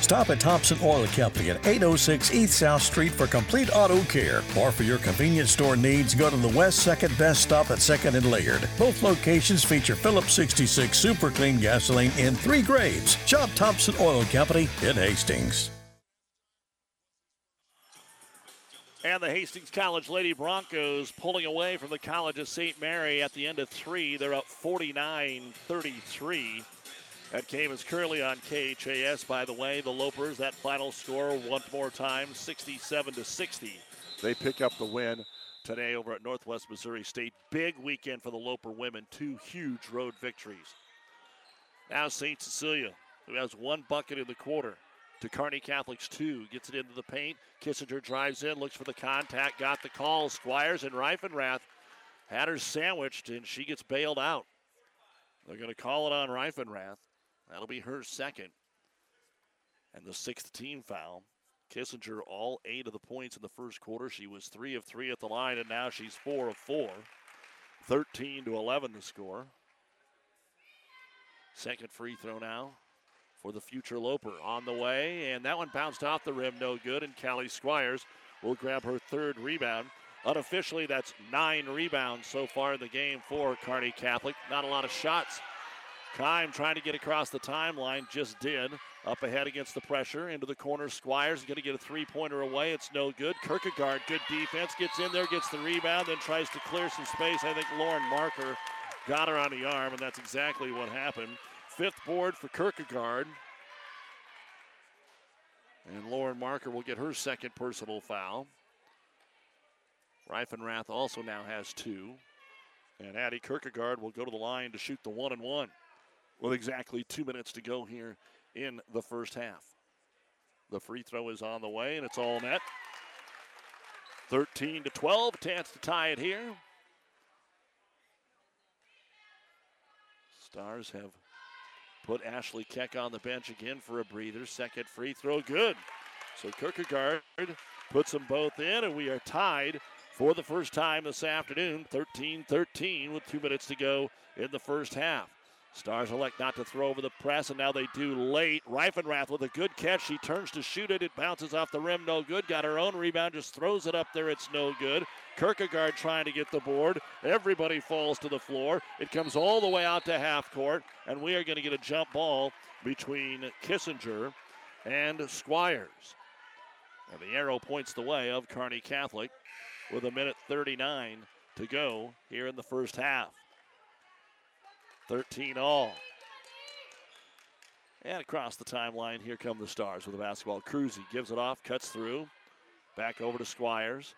Stop at Thompson Oil Company at 806 East South Street for complete auto care. Or for your convenience store needs, go to the West 2nd Best Stop at 2nd and Laird. Both locations feature Phillips 66 Super Clean gasoline in three grades. Shop Thompson Oil Company in Hastings.
And the Hastings College Lady Broncos pulling away from the College of St. Mary at the end of three. They're up 49 33. That game is currently on KHAS, by the way. The Lopers, that final score one more time, 67 to 60. They pick up the win today over at Northwest Missouri State. Big weekend for the Loper women, two huge road victories. Now St. Cecilia, who has one bucket in the quarter. To Kearney Catholics two, gets it into the paint. Kissinger drives in, looks for the contact, got the call. Squires and Reifenrath had her sandwiched, and she gets bailed out. They're going to call it on Reifenrath. That'll be her second. And the sixth team foul. Kissinger, all eight of the points in the first quarter. She was three of three at the line, and now she's four of four. 13 to 11 to score. Second free throw now for the future Loper on the way, and that one bounced off the rim, no good. And Callie Squires will grab her third rebound. Unofficially, that's nine rebounds so far in the game for Kearney Catholic. Not a lot of shots Kime trying to get across the timeline, just did. Up ahead against the pressure, into the corner. Squires going to get a three pointer away. It's no good. Kierkegaard, good defense, gets in there, gets the rebound, then tries to clear some space. I think Lauren Marker got her on the arm, and that's exactly what happened. Fifth board for Kierkegaard. And Lauren Marker will get her second personal foul. Reifenrath also now has two. And Addie Kierkegaard will go to the line to shoot the one and one with exactly two minutes to go here in the first half. The free throw is on the way, and it's all net. 13 to 12, chance to tie it here. Stars have put Ashley Keck on the bench again for a breather. Second free throw, good. So Kierkegaard puts them both in, and we are tied for the first time this afternoon, 13 13, with two minutes to go in the first half. Stars elect not to throw over the press, and now they do late. Reifenrath with a good catch. She turns to shoot it. It bounces off the rim. No good. Got her own rebound. Just throws it up there. It's no good. Kierkegaard trying to get the board. Everybody falls to the floor. It comes all the way out to half court, and we are going to get a jump ball between Kissinger and Squires. And the arrow points the way of Kearney Catholic with a minute 39 to go here in the first half. 13 all. And across the timeline, here come the Stars with the basketball. Cruzy gives it off, cuts through. Back over to Squires.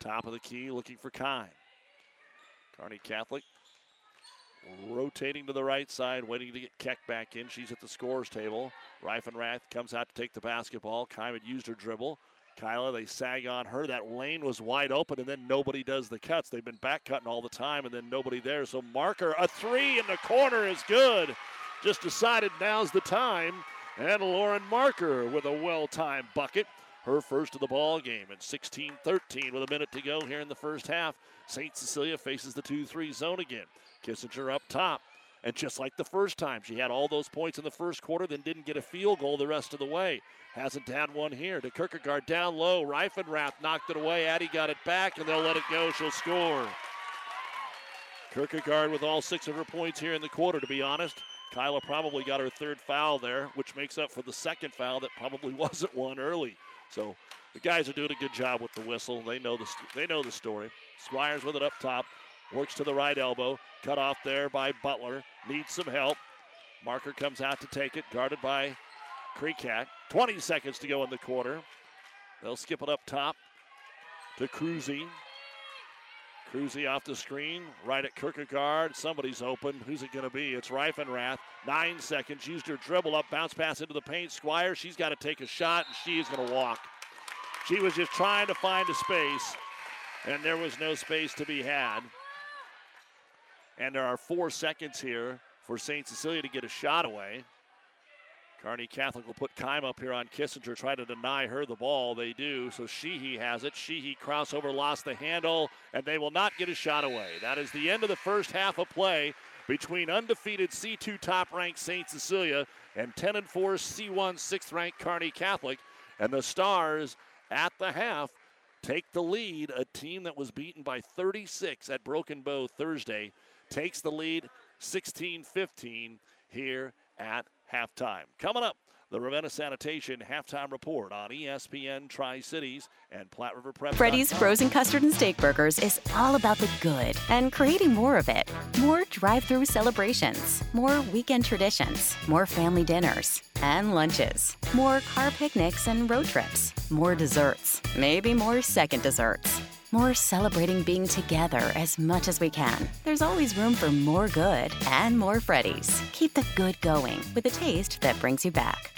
Top of the key, looking for Kime. Kearney Catholic rotating to the right side, waiting to get Keck back in. She's at the scores table. Reifenrath comes out to take the basketball. Kime had used her dribble. Kyla, they sag on her. That lane was wide open, and then nobody does the cuts. They've been back cutting all the time, and then nobody there. So Marker, a three in the corner is good. Just decided now's the time. And Lauren Marker with a well-timed bucket. Her first of the ball game at 16-13 with a minute to go here in the first half. St. Cecilia faces the 2-3 zone again. Kissinger up top. And just like the first time, she had all those points in the first quarter, then didn't get a field goal the rest of the way. Hasn't had one here. To Kierkegaard down low. Reifenrath knocked it away. Addie got it back, and they'll let it go. She'll score. Kierkegaard with all six of her points here in the quarter, to be honest. Kyla probably got her third foul there, which makes up for the second foul that probably <laughs> wasn't one early. So the guys are doing a good job with the whistle. They know the they know the story. Squires with it up top, works to the right elbow, cut off there by Butler. Needs some help. Marker comes out to take it, guarded by Kreekak. 20 seconds to go in the quarter. They'll skip it up top to Cruzy. Cruzy off the screen, right at Kierkegaard. Somebody's open. Who's it going to be? It's Reifenrath. Nine seconds. Used her dribble up, bounce pass into the paint. Squire, she's got to take a shot, and she is going to walk. She was just trying to find a space, and there was no space to be had. And there are four seconds here for St. Cecilia to get a shot away. Kearney Catholic will put Kime up here on Kissinger, try to deny her the ball. They do. So Sheehy has it. Sheehy crossover, lost the handle, and they will not get a shot away. That is the end of the first half of play between undefeated C2 top ranked St. Cecilia and 10 and 4 C1 sixth ranked Kearney Catholic. And the Stars at the half take the lead. A team that was beaten by 36 at Broken Bow Thursday takes the lead 16 15 here at halftime. Coming up, the Ravenna Sanitation halftime report on ESPN Tri Cities and Platte River Prep.
Freddy's Frozen Custard and Steak Burgers is all about the good and creating more of it. More drive through celebrations, more weekend traditions, more family dinners and lunches, more car picnics and road trips, more desserts, maybe more second desserts. More celebrating being together as much as we can. There's always room for more good and more Freddy's. Keep the good going with a taste that brings you back.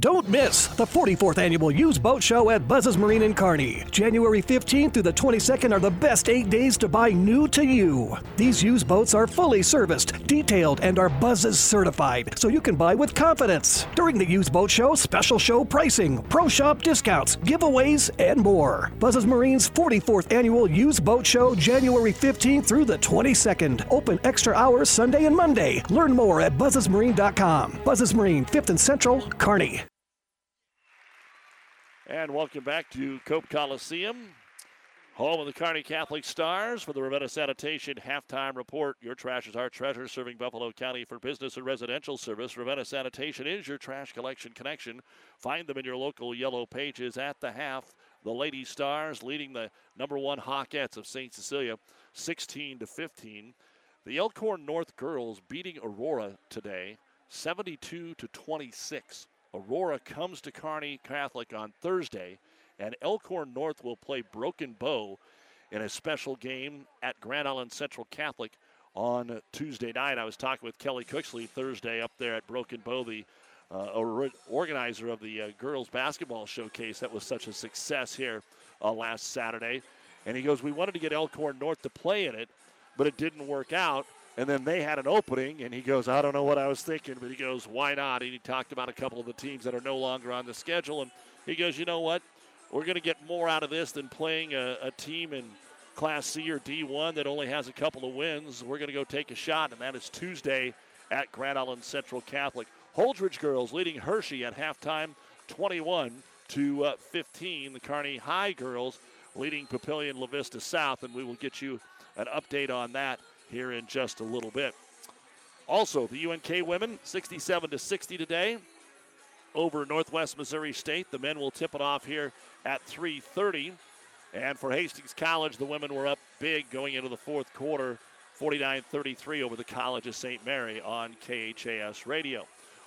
Don't miss the 44th annual Used Boat Show at Buzz's Marine in Kearney. January 15th through the 22nd are the best eight days to buy new to you. These used boats are fully serviced, detailed, and are Buzz's certified, so you can buy with confidence. During the Used Boat Show, special show pricing, pro shop discounts, giveaways, and more. Buzz's Marine's 44th annual Used Boat Show, January 15th through the 22nd. Open extra hours Sunday and Monday. Learn more at buzzesmarine.com. Buzz's Marine, 5th and Central, Kearney.
And welcome back to Cope Coliseum, home of the Kearney Catholic Stars for the Ravenna Sanitation halftime report. Your trash is our treasure, serving Buffalo County for business and residential service. Ravenna Sanitation is your trash collection connection. Find them in your local yellow pages at the half. The Lady Stars leading the number one Hawkettes of St. Cecilia, 16 to 15. The Elkhorn North girls beating Aurora today, 72 to 26. Aurora comes to Kearney Catholic on Thursday, and Elkhorn North will play Broken Bow in a special game at Grand Island Central Catholic on Tuesday night. I was talking with Kelly Cooksley Thursday up there at Broken Bow, the uh, organizer of the uh, girls basketball showcase that was such a success here uh, last Saturday. And he goes, We wanted to get Elkhorn North to play in it, but it didn't work out. And then they had an opening, and he goes, I don't know what I was thinking, but he goes, why not? And he talked about a couple of the teams that are no longer on the schedule. And he goes, you know what? We're going to get more out of this than playing a, a team in Class C or D1 that only has a couple of wins. We're going to go take a shot, and that is Tuesday at Grand Island Central Catholic. Holdrege girls leading Hershey at halftime, 21 to uh, 15. The Kearney High girls leading Papillion La Vista South, and we will get you an update on that here in just a little bit. Also, the UNK women 67 to 60 today over Northwest Missouri State. The men will tip it off here at 3:30. And for Hastings College, the women were up big going into the fourth quarter, 49-33 over the College of St. Mary on KHAS radio.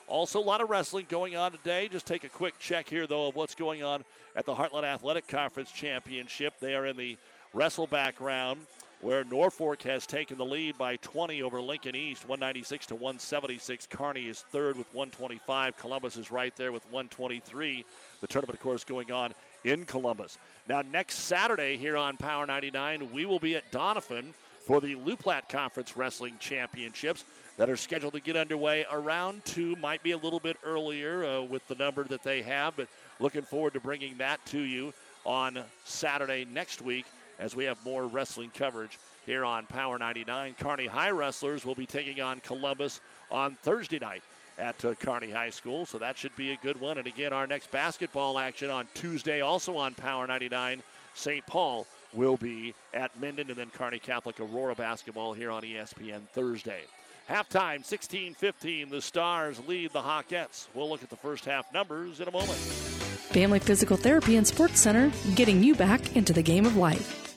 Also, a lot of wrestling going on today. Just take a quick check here, though, of what's going on at the Heartland Athletic Conference Championship. They are in the wrestleback round. Where Norfolk has taken the lead by 20 over Lincoln East, 196 to 176. Kearney is third with 125. Columbus is right there with 123. The tournament, of course, going on in Columbus. Now, next Saturday here on Power 99, we will be at Doniphan for the Loup Platte Conference Wrestling Championships that are scheduled to get underway around 2, might be a little bit earlier uh, with the number that they have, but looking forward to bringing that to you on Saturday next week as we have more wrestling coverage here on Power 99. Kearney High Wrestlers will be taking on Columbus on Thursday night at uh, High School, so that should be a good one. And again, our next basketball action on Tuesday, also on Power 99, St. Paul will be at Minden, and then Kearney Catholic Aurora basketball here on ESPN Thursday. Halftime, 16 15. The Stars lead the Hawkettes. We'll look at the first half numbers in a moment.
Family Physical Therapy and Sports Center, getting you back into the game of life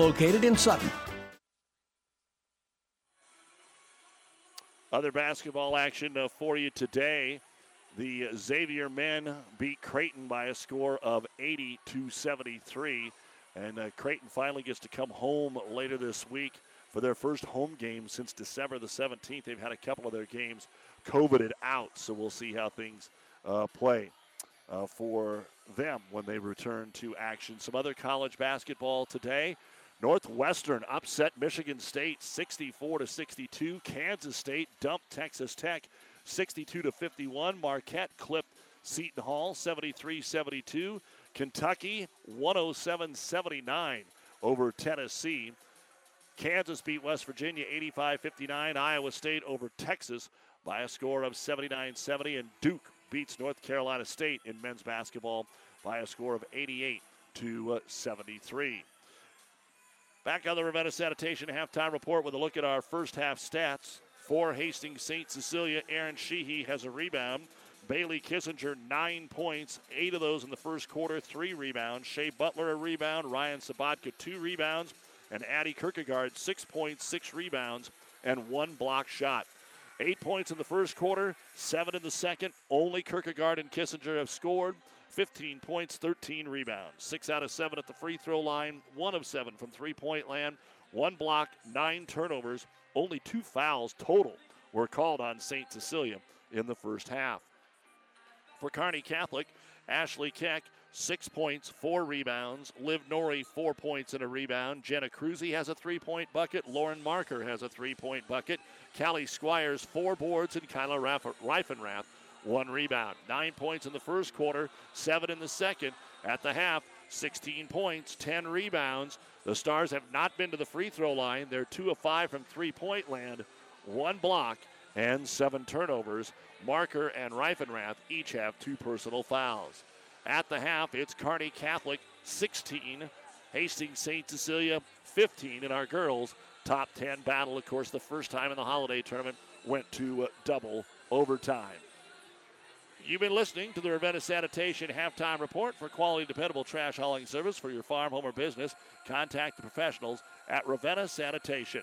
located in Sutton.
Other basketball action uh, for you today. The Xavier men beat Creighton by a score of 80 to 73. And uh, Creighton finally gets to come home later this week for their first home game since December the 17th. They've had a couple of their games coveted out, so we'll see how things uh, play uh, for them when they return to action. Some other college basketball today. Northwestern upset Michigan State 64 to 62. Kansas State dumped Texas Tech 62 to 51. Marquette clipped Seton Hall 73-72. Kentucky 107-79 over Tennessee. Kansas beat West Virginia 85-59. Iowa State over Texas by a score of 79-70 and Duke beats North Carolina State in men's basketball by a score of 88 to uh, 73. Back on the Ravenna Sanitation halftime report with a look at our first half stats. For Hastings St. Cecilia, Aaron Sheehy has a rebound. Bailey Kissinger, nine points, eight of those in the first quarter, three rebounds. Shea Butler, a rebound. Ryan Sabatka, two rebounds. And Addie Kierkegaard, six points, six rebounds, and one block shot. Eight points in the first quarter, seven in the second. Only Kierkegaard and Kissinger have scored. 15 points, 13 rebounds. Six out of seven at the free throw line, one of seven from three point land, one block, nine turnovers. Only two fouls total were called on St. Cecilia in the first half. For Kearney Catholic, Ashley Keck, six points, four rebounds. Liv Norrie, four points and a rebound. Jenna Cruzy has a three point bucket. Lauren Marker has a three point bucket. Callie Squires, four boards, and Kyla Reifenrath, one rebound. Nine points in the first quarter, seven in the second. At the half, 16 points, 10 rebounds. The Stars have not been to the free throw line. They're two of five from three point land, one block, and seven turnovers. Marker and Reifenrath each have two personal fouls. At the half, it's Kearney Catholic 16, Hastings St. Cecilia 15 in our girls' top 10 battle. Of course, the first time in the holiday tournament went to uh, double overtime. You've been listening to the Ravenna Sanitation halftime report for quality, dependable trash hauling service for your farm, home, or business. Contact the professionals at Ravenna Sanitation.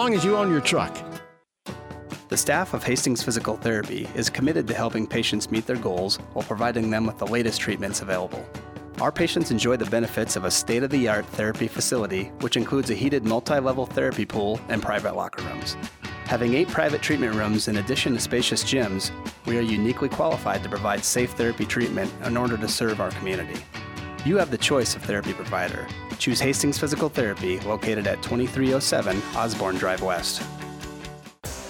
as you own your truck.
The staff of Hastings Physical Therapy is committed to helping patients meet their goals while providing them with the latest treatments available. Our patients enjoy the benefits of a state of the art therapy facility, which includes a heated multi level therapy pool and private locker rooms. Having eight private treatment rooms in addition to spacious gyms, we are uniquely qualified to provide safe therapy treatment in order to serve our community. You have the choice of therapy provider. Choose Hastings Physical Therapy, located at 2307 Osborne Drive West.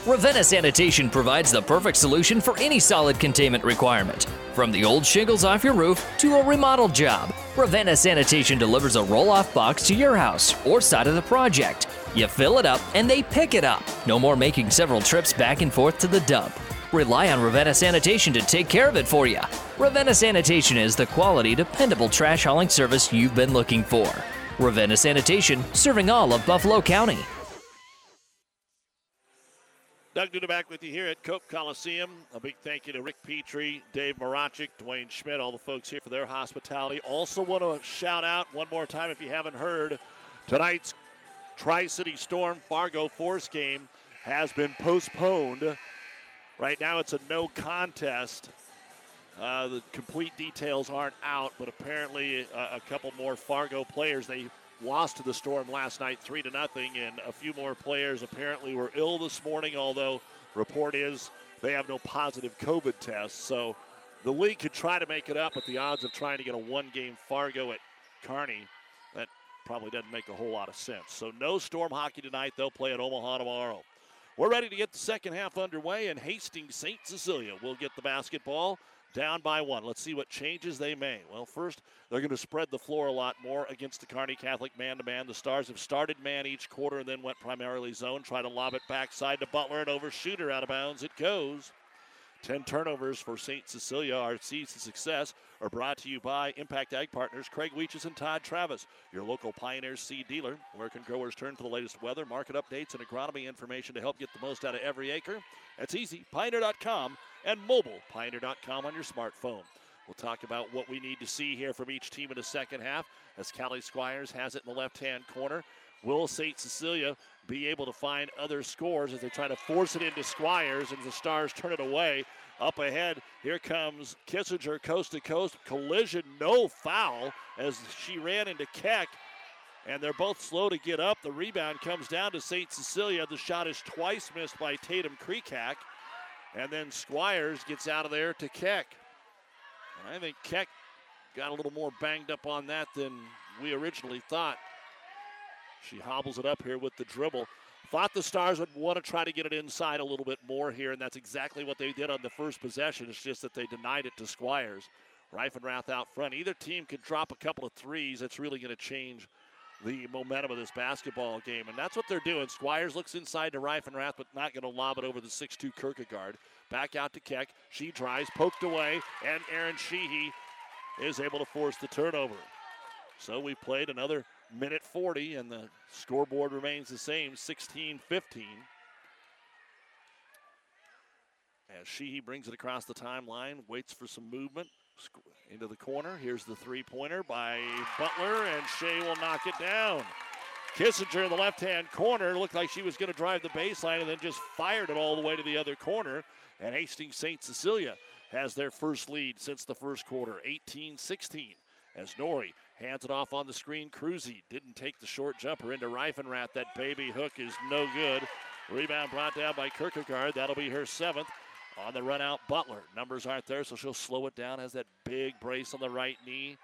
Ravenna Sanitation provides the perfect solution for any solid containment requirement. From the old shingles off your roof to a remodel job, Ravenna Sanitation delivers a roll off box to your house or side of the project. You fill it up and they pick it up. No more making several trips back and forth to the dump. Rely on Ravenna Sanitation to take care of it for you. Ravenna Sanitation is the quality, dependable trash hauling service you've been looking for. Ravenna Sanitation, serving all of Buffalo County.
Doug Duda back with you here at Cope Coliseum. A big thank you to Rick Petrie, Dave Marachik, Dwayne Schmidt, all the folks here for their hospitality. Also want to shout out one more time if you haven't heard, tonight's Tri-City Storm Fargo Force game has been postponed. Right now it's a no contest. Uh, the complete details aren't out, but apparently a, a couple more Fargo players, they lost to the Storm last night, three to nothing, and a few more players apparently were ill this morning. Although report is they have no positive COVID tests, so the league could try to make it up, but the odds of trying to get a one-game Fargo at Kearney, that probably doesn't make a whole lot of sense. So no Storm hockey tonight. They'll play at Omaha tomorrow. We're ready to get the second half underway, and Hastings St. Cecilia will get the basketball down by one. Let's see what changes they may. Well, first, they're going to spread the floor a lot more against the Kearney Catholic man to man. The Stars have started man each quarter and then went primarily zone. Try to lob it backside to Butler and over shooter out of bounds. It goes. 10 turnovers for St. Cecilia. Our seeds to success are brought to you by Impact Ag Partners, Craig Weeches and Todd Travis, your local Pioneer seed dealer. Where can growers turn for the latest weather, market updates, and agronomy information to help get the most out of every acre? That's easy. Pioneer.com and mobile, pioneer.com on your smartphone. We'll talk about what we need to see here from each team in the second half as Callie Squires has it in the left hand corner. Will St. Cecilia be able to find other scores as they try to force it into Squires and the Stars turn it away? Up ahead, here comes Kissinger coast to coast. Collision, no foul as she ran into Keck. And they're both slow to get up. The rebound comes down to St. Cecilia. The shot is twice missed by Tatum Creekak. And then Squires gets out of there to Keck. And I think Keck got a little more banged up on that than we originally thought. She hobbles it up here with the dribble. Thought the Stars would want to try to get it inside a little bit more here, and that's exactly what they did on the first possession. It's just that they denied it to Squires. Reifenrath out front. Either team could drop a couple of threes. It's really going to change the momentum of this basketball game, and that's what they're doing. Squires looks inside to Reifenrath, but not going to lob it over the 6'2 Kierkegaard. Back out to Keck. She tries, poked away, and Aaron Sheehy is able to force the turnover. So we played another minute 40, and the scoreboard remains the same 16 15. As Sheehy brings it across the timeline, waits for some movement into the corner. Here's the three pointer by Butler, and Shea will knock it down. Kissinger in the left hand corner looked like she was going to drive the baseline and then just fired it all the way to the other corner. And Hastings St. Cecilia has their first lead since the first quarter, 18 16. As Nori hands it off on the screen, Cruzy didn't take the short jumper into Reifenrath. That baby hook is no good. Rebound brought down by Kierkegaard. That'll be her seventh. On the run out, Butler. Numbers aren't there, so she'll slow it down. Has that big brace on the right knee.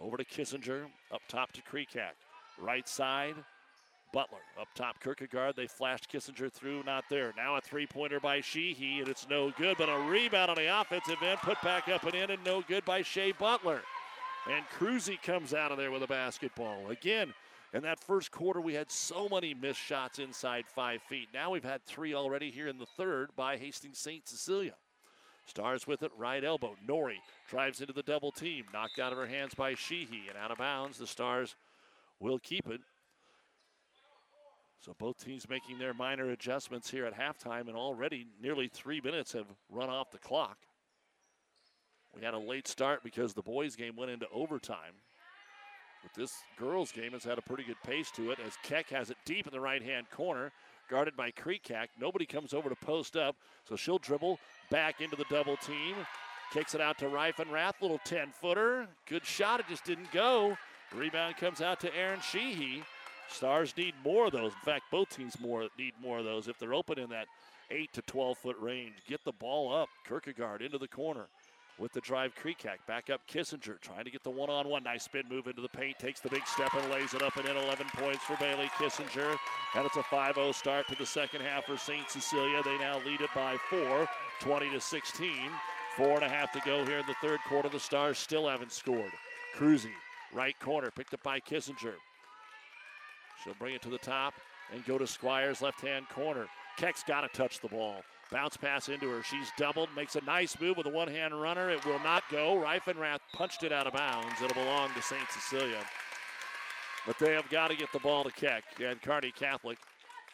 Over to Kissinger. Up top to Creekak. Right side, Butler. Up top, Kierkegaard. They flashed Kissinger through, not there. Now a three pointer by Sheehy, and it's no good, but a rebound on the offensive end, put back up and in, and no good by Shea Butler. And Cruzy comes out of there with a basketball. Again, in that first quarter, we had so many missed shots inside five feet. Now we've had three already here in the third by Hastings St. Cecilia. Stars with it, right elbow. Nori drives into the double team. Knocked out of her hands by Sheehy and out of bounds. The Stars will keep it. So both teams making their minor adjustments here at halftime, and already nearly three minutes have run off the clock. We had a late start because the boys' game went into overtime. But this girls' game has had a pretty good pace to it as Keck has it deep in the right hand corner. guarded by Kreekak. Nobody comes over to post up, so she'll dribble back into the double team. Kicks it out to Reifenrath, little 10 footer. Good shot, it just didn't go. Rebound comes out to Aaron Sheehy. Stars need more of those. In fact, both teams more need more of those if they're open in that 8 to 12 foot range. Get the ball up. Kierkegaard into the corner with the drive. Kreekak back up Kissinger trying to get the one on one. Nice spin move into the paint. Takes the big step and lays it up and in 11 points for Bailey Kissinger. And it's a 5 0 start to the second half for St. Cecilia. They now lead it by four, 20 to 16. Four and a half to go here in the third quarter. The Stars still haven't scored. Cruzy, right corner, picked up by Kissinger. She'll bring it to the top and go to Squires, left hand corner. Keck's got to touch the ball. Bounce pass into her. She's doubled, makes a nice move with a one hand runner. It will not go. Reifenrath punched it out of bounds. It'll belong to St. Cecilia. But they have got to get the ball to Keck. And Kearney Catholic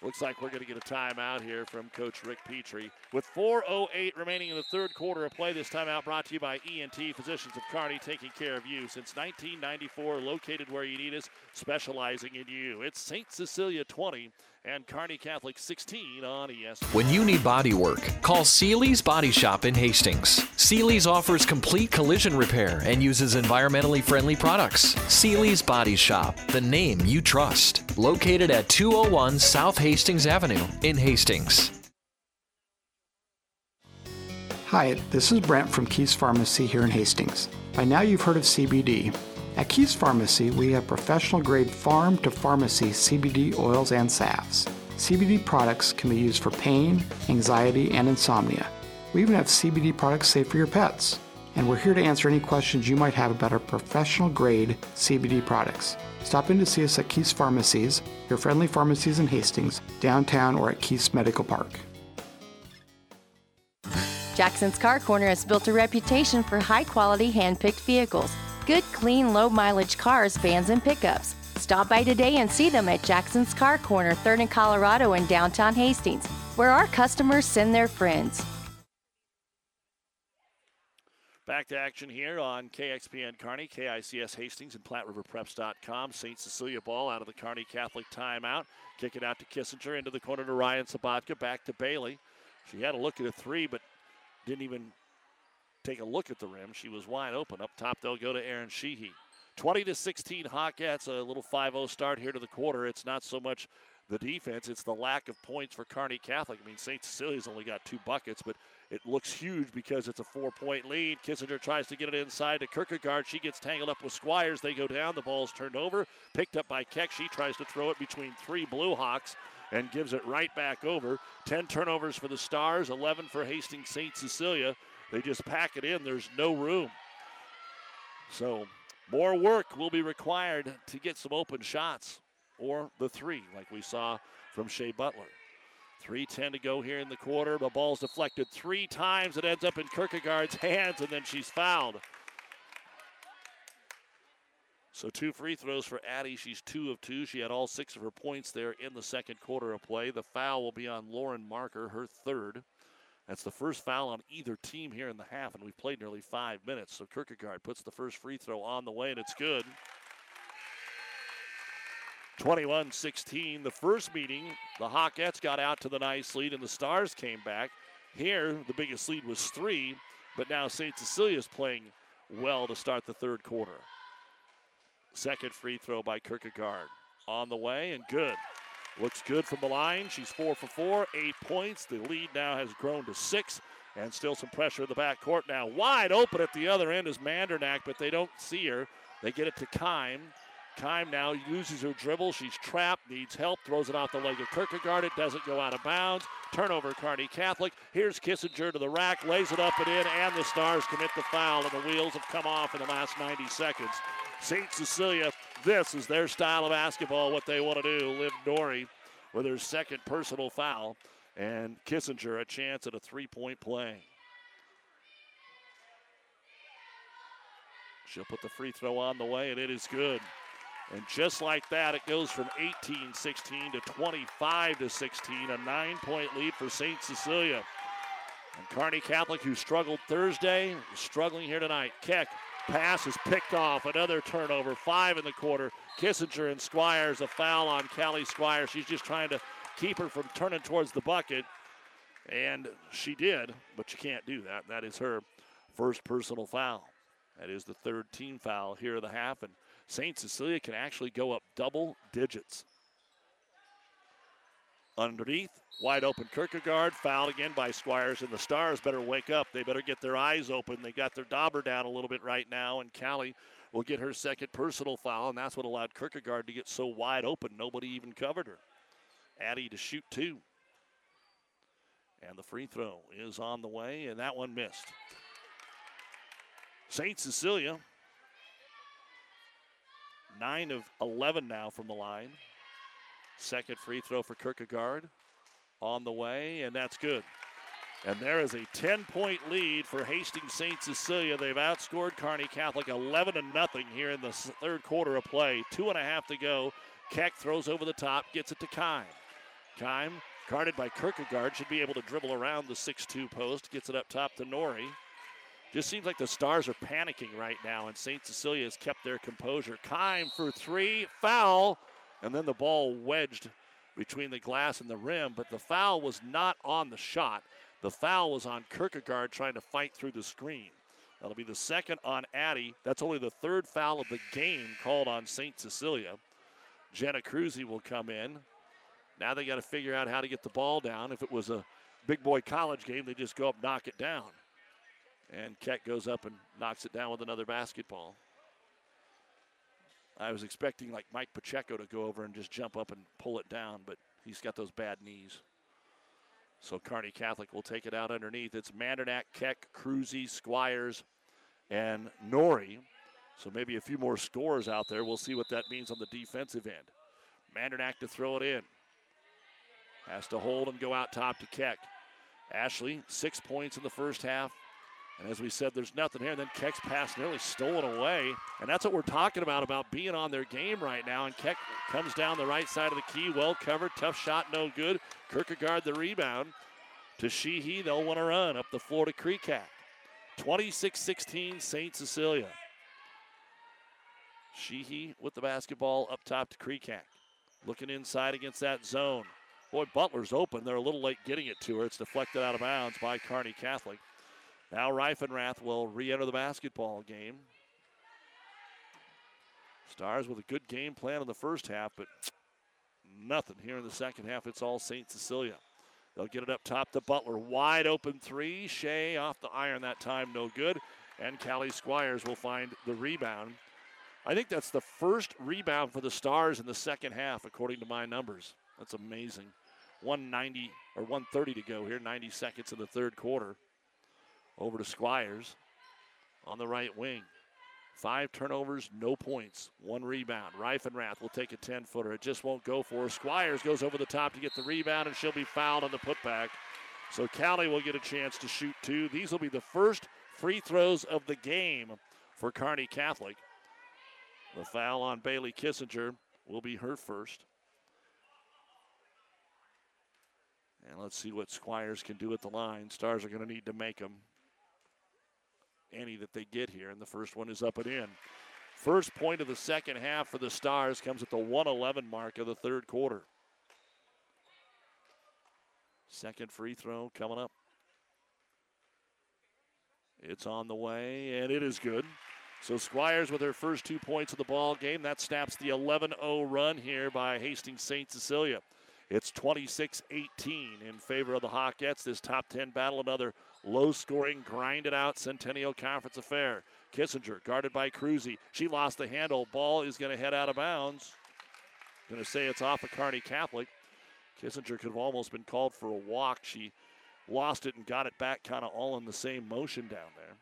Looks like we're going to get a timeout here from Coach Rick Petrie. With 4.08 remaining in the third quarter of play, this timeout brought to you by ENT Physicians of Kearney, taking care of you since 1994, located where you need us, specializing in you. It's St. Cecilia 20 and Kearney Catholic 16 on ES.
When you need body work, call Seely's Body Shop in Hastings. Seely's offers complete collision repair and uses environmentally friendly products. Seely's Body Shop, the name you trust. Located at 201 South Hastings Avenue in Hastings.
Hi, this is Brent from Keys Pharmacy here in Hastings. By now you've heard of CBD. At Keys Pharmacy, we have professional grade farm to pharmacy CBD oils and salves. CBD products can be used for pain, anxiety, and insomnia. We even have CBD products safe for your pets. And we're here to answer any questions you might have about our professional grade CBD products. Stop in to see us at Keys Pharmacies, your friendly pharmacies in Hastings, downtown, or at Keys Medical Park.
Jackson's Car Corner has built a reputation for high quality hand picked vehicles Good, clean, low mileage cars, vans, and pickups. Stop by today and see them at Jackson's Car Corner, 3rd and Colorado in downtown Hastings, where our customers send their friends.
Back to action here on KXPN Kearney, KICS Hastings, and PlatteRiverPreps.com. St. Cecilia ball out of the Kearney Catholic timeout. Kick it out to Kissinger into the corner to Ryan Sabatka. Back to Bailey. She had a look at a three, but didn't even take a look at the rim. She was wide open. Up top, they'll go to Erin Sheehy. 20 to 16 Hawkettes, a little 5 0 start here to the quarter. It's not so much the defense, it's the lack of points for Kearney Catholic. I mean, St. Cecilia's only got two buckets, but it looks huge because it's a four point lead. Kissinger tries to get it inside to Kierkegaard. She gets tangled up with Squires. They go down. The ball's turned over, picked up by Keck. She tries to throw it between three Blue Hawks and gives it right back over. 10 turnovers for the Stars, 11 for Hastings St. Cecilia. They just pack it in. There's no room. So more work will be required to get some open shots or the three, like we saw from Shea Butler. 3.10 to go here in the quarter. The ball's deflected three times. It ends up in Kierkegaard's hands, and then she's fouled. So two free throws for Addie. She's two of two. She had all six of her points there in the second quarter of play. The foul will be on Lauren Marker, her third. That's the first foul on either team here in the half, and we've played nearly five minutes. So Kierkegaard puts the first free throw on the way, and it's good. 21 16. The first meeting, the Hawkettes got out to the nice lead, and the Stars came back. Here, the biggest lead was three, but now St. Cecilia is playing well to start the third quarter. Second free throw by Kierkegaard. On the way, and good. Looks good from the line. She's four for four, eight points. The lead now has grown to six, and still some pressure in the back court now. Wide open at the other end is Mandernack, but they don't see her. They get it to Kime. Kime now loses her dribble. She's trapped, needs help, throws it off the leg of Kierkegaard. It doesn't go out of bounds. Turnover, Kearney Catholic. Here's Kissinger to the rack, lays it up and in, and the Stars commit the foul, and the wheels have come off in the last 90 seconds. St. Cecilia this is their style of basketball, what they want to do. Liv Dory with her second personal foul, and Kissinger a chance at a three point play. She'll put the free throw on the way, and it is good. And just like that, it goes from 18 16 to 25 to 16, a nine point lead for St. Cecilia. And Kearney Catholic, who struggled Thursday, is struggling here tonight. Keck pass is picked off. Another turnover. Five in the quarter. Kissinger and Squires, a foul on Callie Squires. She's just trying to keep her from turning towards the bucket. And she did, but you can't do that. That is her first personal foul. That is the third team foul here of the half. And St. Cecilia can actually go up double digits. Underneath, wide open Kierkegaard, fouled again by Squires, and the Stars better wake up. They better get their eyes open. They got their dauber down a little bit right now, and Callie will get her second personal foul, and that's what allowed Kierkegaard to get so wide open. Nobody even covered her. Addie to shoot two. And the free throw is on the way, and that one missed. St. Cecilia, 9 of 11 now from the line. Second free throw for Kierkegaard on the way, and that's good. And there is a 10 point lead for Hastings St. Cecilia. They've outscored Kearney Catholic 11 to nothing here in the third quarter of play. Two and a half to go. Keck throws over the top, gets it to Kime. Kime, guarded by Kierkegaard, should be able to dribble around the 6 2 post, gets it up top to Nori. Just seems like the Stars are panicking right now, and St. Cecilia has kept their composure. Kime for three, foul, and then the ball wedged between the glass and the rim, but the foul was not on the shot. The foul was on Kierkegaard trying to fight through the screen. That'll be the second on Addy. That's only the third foul of the game called on St. Cecilia. Jenna Cruzy will come in. Now they got to figure out how to get the ball down. If it was a big boy college game, they just go up, knock it down. And Keck goes up and knocks it down with another basketball. I was expecting like Mike Pacheco to go over and just jump up and pull it down, but he's got those bad knees. So Kearney Catholic will take it out underneath. It's Mandernack, Keck, Cruzy, Squires, and Nori. So maybe a few more scores out there. We'll see what that means on the defensive end. Mandernack to throw it in. Has to hold and go out top to Keck. Ashley, six points in the first half. And as we said, there's nothing here. And then Keck's pass nearly stolen away. And that's what we're talking about, about being on their game right now. And Keck comes down the right side of the key, well covered, tough shot, no good. Kierkegaard the rebound to Sheehy. They'll want to run up the floor to Kreekak. 26-16, St. Cecilia. Sheehy with the basketball up top to Kreekak. Looking inside against that zone. Boy, Butler's open. They're a little late getting it to her. It's deflected out of bounds by Kearney Catholic. Now Reifenrath will re-enter the basketball game. Stars with a good game plan in the first half, but nothing here in the second half. It's all St. Cecilia. They'll get it up top to Butler. Wide open three. Shea off the iron that time, no good. And Callie Squires will find the rebound. I think that's the first rebound for the Stars in the second half, according to my numbers. That's amazing. 190 or 130 to go here, 90 seconds in the third quarter. Over to Squires on the right wing. Five turnovers, no points, one rebound. Reifenrath will take a 10 footer. It just won't go for her. Squires goes over the top to get the rebound, and she'll be fouled on the putback. So Callie will get a chance to shoot two. These will be the first free throws of the game for Carney Catholic. The foul on Bailey Kissinger will be her first. And let's see what Squires can do at the line. Stars are going to need to make them any that they get here. And the first one is up and in. First point of the second half for the Stars comes at the 111 mark of the third quarter. Second free throw coming up. It's on the way, and it is good. So Squires with her first two points of the ball game. That snaps the 11 0 run here by Hastings St. Cecilia. It's 26 18 in favor of the Hawkettes. This top 10 battle, another low scoring, grinded out Centennial Conference affair. Kissinger guarded by Cruzy. She lost the handle. Ball is going to head out of bounds. Going to say it's off of Kearney Catholic. Kissinger could have almost been called for a walk. She lost it and got it back kind of all in the same motion down there.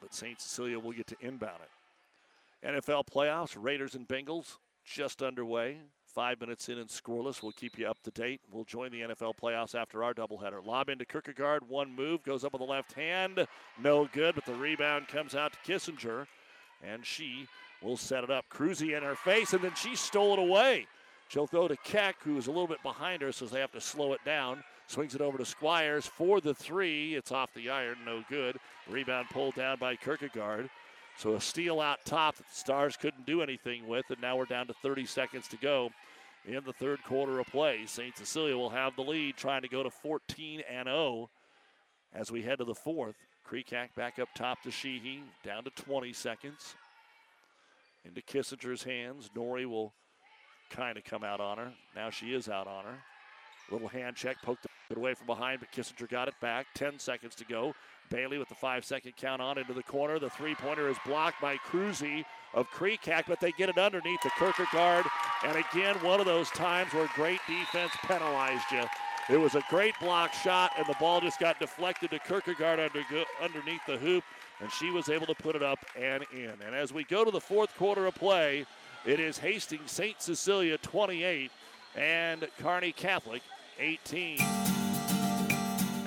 But St. Cecilia will get to inbound it. NFL playoffs, Raiders and Bengals just underway. Five minutes in and scoreless. We'll keep you up to date. We'll join the NFL playoffs after our doubleheader. Lob into Kierkegaard. One move goes up with the left hand. No good, but the rebound comes out to Kissinger. And she will set it up. Cruzy in her face, and then she stole it away. She'll throw to Keck, who is a little bit behind her, so they have to slow it down. Swings it over to Squires for the three. It's off the iron, no good. Rebound pulled down by Kierkegaard. So a steal out top that the Stars couldn't do anything with, and now we're down to 30 seconds to go in the third quarter of play. St. Cecilia will have the lead, trying to go to 14 and 0 as we head to the fourth. Kreekak back up top to Sheehy, down to 20 seconds. Into Kissinger's hands. Nori will kind of come out on her. Now she is out on her. Little hand check, poked it away from behind, but Kissinger got it back. 10 seconds to go. Bailey with the five second count on into the corner. The three pointer is blocked by Cruzy of Kreekak, but they get it underneath the Kierkegaard. And again, one of those times where great defense penalized you. It was a great block shot, and the ball just got deflected to Kierkegaard under, underneath the hoop, and she was able to put it up and in. And as we go to the fourth quarter of play, it is Hastings St. Cecilia 28 and Kearney Catholic 18.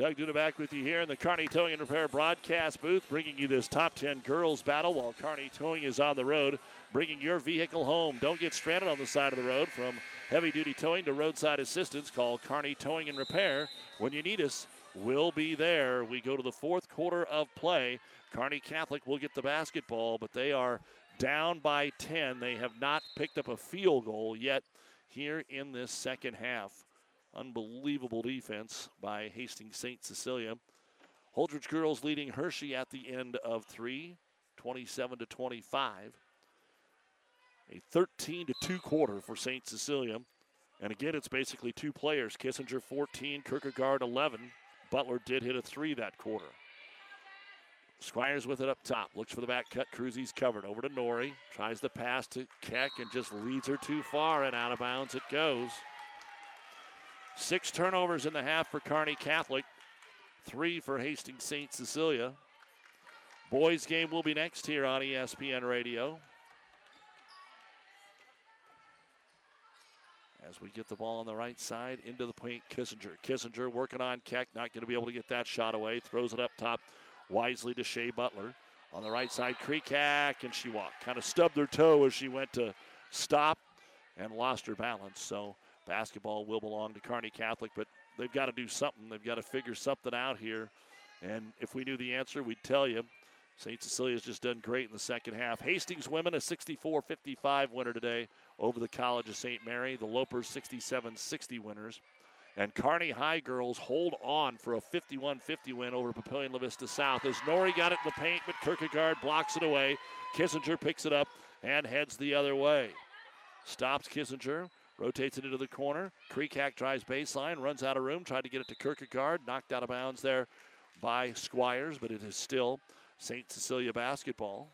Doug Duda back with you here in the Kearney Towing and Repair broadcast booth, bringing you this top 10 girls battle while Kearney Towing is on the road, bringing your vehicle home. Don't get stranded on the side of the road. From heavy duty towing to roadside assistance, call Kearney Towing and Repair. When you need us, we'll be there. We go to the fourth quarter of play. Kearney Catholic will get the basketball, but they are down by 10. They have not picked up a field goal yet here in this second half. Unbelievable defense by Hastings St. Cecilia. Holdrege girls leading Hershey at the end of three, 27 to 25. A 13 to 2 quarter for St. Cecilia. And again, it's basically two players Kissinger 14, Kierkegaard 11. Butler did hit a three that quarter. Squires with it up top. Looks for the back cut. Cruzy's covered. Over to Nori. Tries the pass to Keck and just leads her too far, and out of bounds it goes. Six turnovers in the half for Kearney Catholic, three for Hastings St. Cecilia. Boys game will be next here on ESPN Radio. As we get the ball on the right side into the paint, Kissinger. Kissinger working on Keck, not going to be able to get that shot away. Throws it up top wisely to Shea Butler. On the right side, Kreekak, and she walked. Kind of stubbed her toe as she went to stop and lost her balance. So Basketball will belong to Kearney Catholic, but they've got to do something. They've got to figure something out here. And if we knew the answer, we'd tell you. St. Cecilia's just done great in the second half. Hastings women a 64 55 winner today over the College of St. Mary. The Lopers 67 60 winners. And Kearney High girls hold on for a 51 50 win over Papillion La Vista South as Nori got it in the paint, but Kierkegaard blocks it away. Kissinger picks it up and heads the other way. Stops Kissinger, Rotates it into the corner. Kreekak drives baseline, runs out of room, tried to get it to Kierkegaard. Knocked out of bounds there by Squires, but it is still St. Cecilia basketball.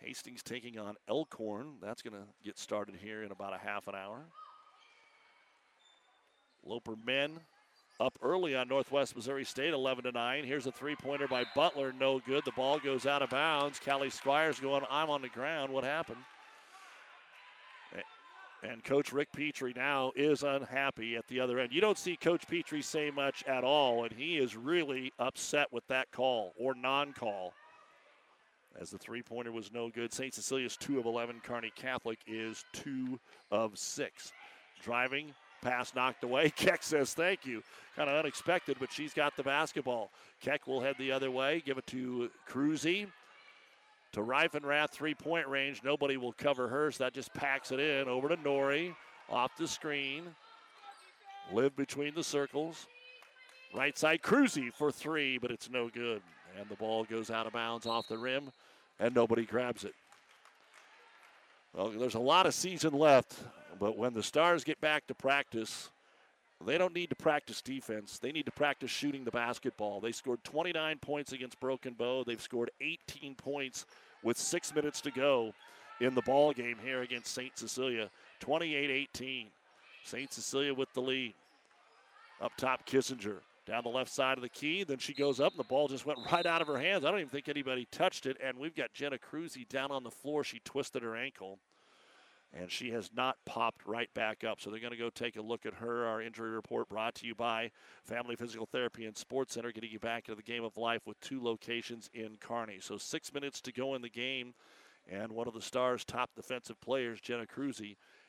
Hastings taking on Elkhorn. That's going to get started here in about a half an hour. Loper men up early on Northwest Missouri State, 11 to 9. Here's a three pointer by Butler, no good. The ball goes out of bounds. Callie Squires going, I'm on the ground. What happened? And Coach Rick Petrie now is unhappy at the other end. You don't see Coach Petrie say much at all, and he is really upset with that call or non call. As the three pointer was no good. St. Cecilia's 2 of 11. Kearney Catholic is 2 of 6. Driving, pass knocked away. <laughs> Keck says thank you. Kind of unexpected, but she's got the basketball. Keck will head the other way, give it to Cruzy to Reifenrath, three point range. Nobody will cover her, so that just packs it in. Over to Nori, off the screen. Live between the circles. Right side, Cruzy for three, but it's no good. And the ball goes out of bounds off the rim, and nobody grabs it. Well, there's a lot of season left, but when the Stars get back to practice, they don't need to practice defense. They need to practice shooting the basketball. They scored 29 points against Broken Bow. They've scored 18 points with six minutes to go in the ball game here against St. Cecilia. 28-18. St. Cecilia with the lead. Up top, Kissinger down the left side of the key. Then she goes up, and the ball just went right out of her hands. I don't even think anybody touched it. And we've got Jenna Cruzy down on the floor. She twisted her ankle, and she has not popped right back up. So they're going to go take a look at her. Our injury report brought to you by Family Physical Therapy and Sports Center, getting you back into the game of life with two locations in Kearney. So six minutes to go in the game, and one of the Stars' top defensive players, Jenna Cruzy,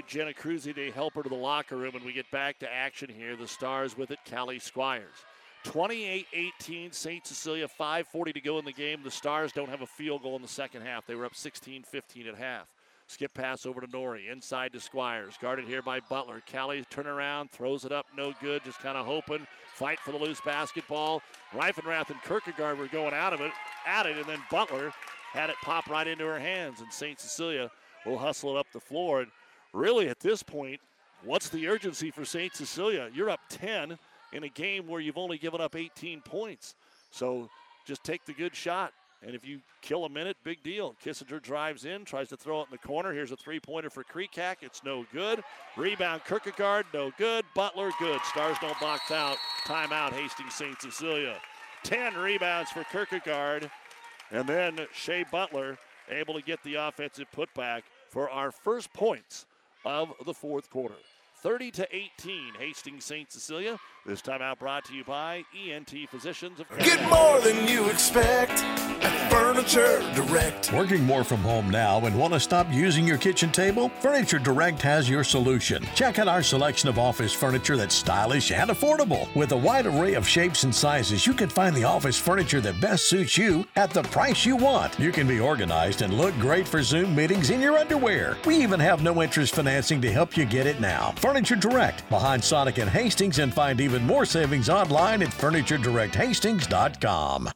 Jenna Cruzy to help her to the locker room, and we get back to action here. The Stars with it, Callie Squires. 28-18, St. Cecilia, 5.40 to go in the game. The Stars don't have a field goal in the second half. They were up 16-15 at half. Skip pass over to Nori, inside to Squires. Guarded here by Butler. Callie turn around, throws it up, no good, just kind of hoping. Fight for the loose basketball. Reifenrath and Kierkegaard were going out of it, at it, and then Butler had it pop right into her hands, and St. Cecilia will hustle it up the floor. And really, at this point, what's the urgency for St. Cecilia? You're up 10 in a game where you've only given up 18 points. So just take the good shot. And if you kill a minute, big deal. Kissinger drives in, tries to throw it in the corner. Here's a three pointer for Kreekak. It's no good. Rebound, Kierkegaard, no good. Butler, good. Stars don't box out. Timeout, Hastings St. Cecilia. 10 rebounds for Kierkegaard. And then Shea Butler able to get the offensive putback for our first points of the fourth quarter. 30 to 18, Hastings St. Cecilia. This time out brought to you by ENT Physicians of
Get more than you expect at Furniture Direct.
Working more from home now and want to stop using your kitchen table? Furniture Direct has your solution. Check out our selection of office furniture that's stylish and affordable. With a wide array of shapes and sizes, you can find the office furniture that best suits you at the price you want. You can be organized and look great for Zoom meetings in your underwear. We even have no interest financing to help you get it now. Furniture Direct, behind Sonic and Hastings, and find even more savings online at FurnitureDirectHastings.com.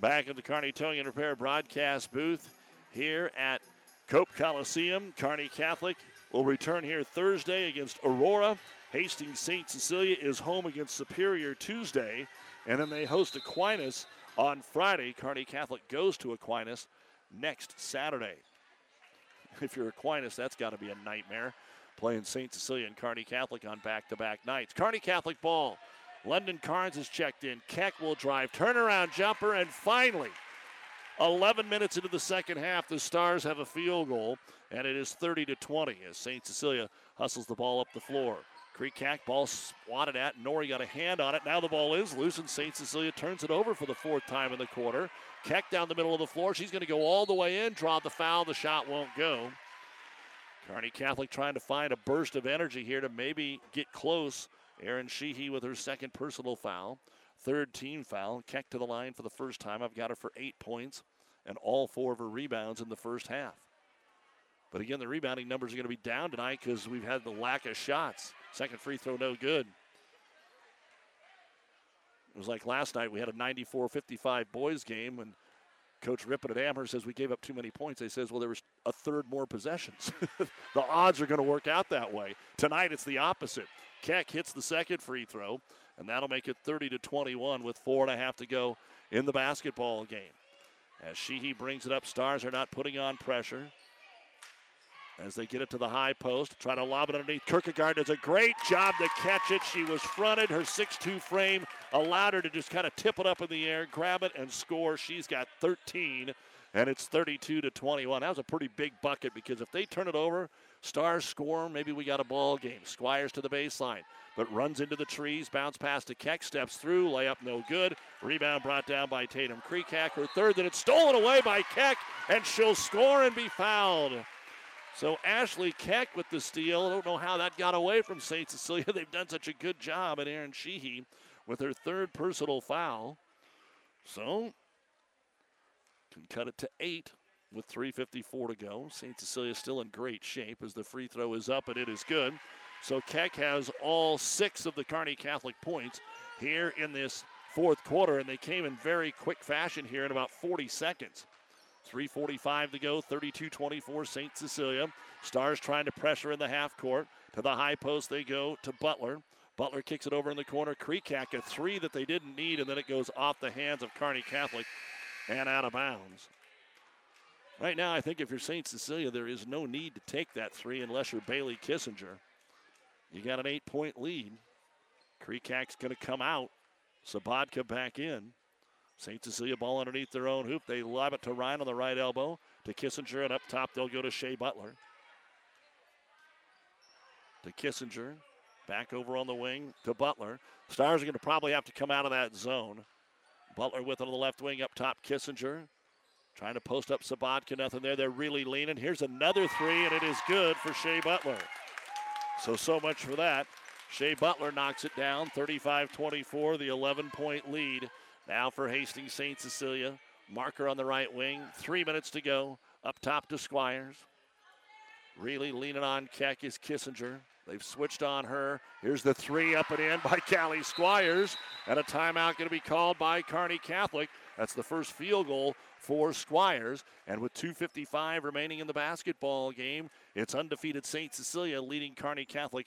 Back at the Kearney Towing and Repair broadcast booth here at Cope Coliseum. Kearney Catholic will return here Thursday against Aurora. Hastings St. Cecilia is home against Superior Tuesday, and then they host Aquinas on Friday. Kearney Catholic goes to Aquinas next Saturday. <laughs> If you're Aquinas, that's got to be a nightmare playing St. Cecilia and Kearney Catholic on back to back nights. Kearney Catholic ball. London Carnes is checked in. Keck will drive, turnaround jumper, and finally, 11 minutes into the second half, the Stars have a field goal, and it is 30 to 20 as St. Cecilia hustles the ball up the floor. Kreekak ball swatted at. Nori got a hand on it. Now the ball is loose, and St. Cecilia turns it over for the fourth time in the quarter. Keck down the middle of the floor. She's going to go all the way in, draw the foul. The shot won't go. Kearney Catholic trying to find a burst of energy here to maybe get close. Erin Sheehy with her second personal foul. Third team foul. Keck to the line for the first time. I've got her for eight points and all four of her rebounds in the first half. But again, the rebounding numbers are going to be down tonight because we've had the lack of shots. Second free throw, no good. It was like last night. We had a 94 55 boys game, and Coach Rippon at Amherst says we gave up too many points. He says, well, there was a third more possessions. <laughs> the odds are going to work out that way. Tonight, it's the opposite. Keck hits the second free throw, and that'll make it 30 to 21 with four and a half to go in the basketball game. As Sheehy brings it up, Stars are not putting on pressure. As they get it to the high post, try to lob it underneath. Kierkegaard does a great job to catch it. She was fronted. Her 6-2 frame allowed her to just kind of tip it up in the air, grab it, and score. She's got 13, and it's 32 to 21. That was a pretty big bucket because if they turn it over, Stars score, maybe we got a ball game. Squires to the baseline, but runs into the trees, bounce pass to Keck, steps through, layup no good. Rebound brought down by Tatum Kreekak. Her third, then it's stolen away by Keck, and she'll score and be fouled. So Ashley Keck with the steal. I don't know how that got away from St. Cecilia. <laughs> They've done such a good job. And Erin Sheehy with her third personal foul. So can cut it to eight with 3.54 to go. St. Cecilia still in great shape as the free throw is up and it is good. So Keck has all six of the Kearney Catholic points here in this fourth quarter, and they came in very quick fashion here in about 40 seconds. 3.45 to go, 32 24 St. Cecilia. Stars trying to pressure in the half court. To the high post they go to Butler. Butler kicks it over in the corner. Kreekak, a three that they didn't need, and then it goes off the hands of Kearney Catholic and out of bounds. Right now, I think if you're St. Cecilia, there is no need to take that three unless you're Bailey Kissinger. You got an eight point lead. Kreekak's going to come out. Sabatka back in. St. Cecilia ball underneath their own hoop. They lob it to Ryan on the right elbow. To Kissinger, and up top they'll go to Shea Butler. To Kissinger. Back over on the wing to Butler. Stars are going to probably have to come out of that zone. Butler with it on the left wing up top. Kissinger trying to post up Sabatka. Nothing there. They're really leaning. Here's another three, and it is good for Shea Butler. So, so much for that. Shea Butler knocks it down 35 24, the 11 point lead now for Hastings St. Cecilia. Marker on the right wing. Three minutes to go. Up top to Squires. Really leaning on Keck is Kissinger. They've switched on her. Here's the three up and in by Callie Squires. And a timeout going to be called by Kearney Catholic. That's the first field goal for Squires. And with 2.55 remaining in the basketball game, it's undefeated St. Cecilia leading Kearney Catholic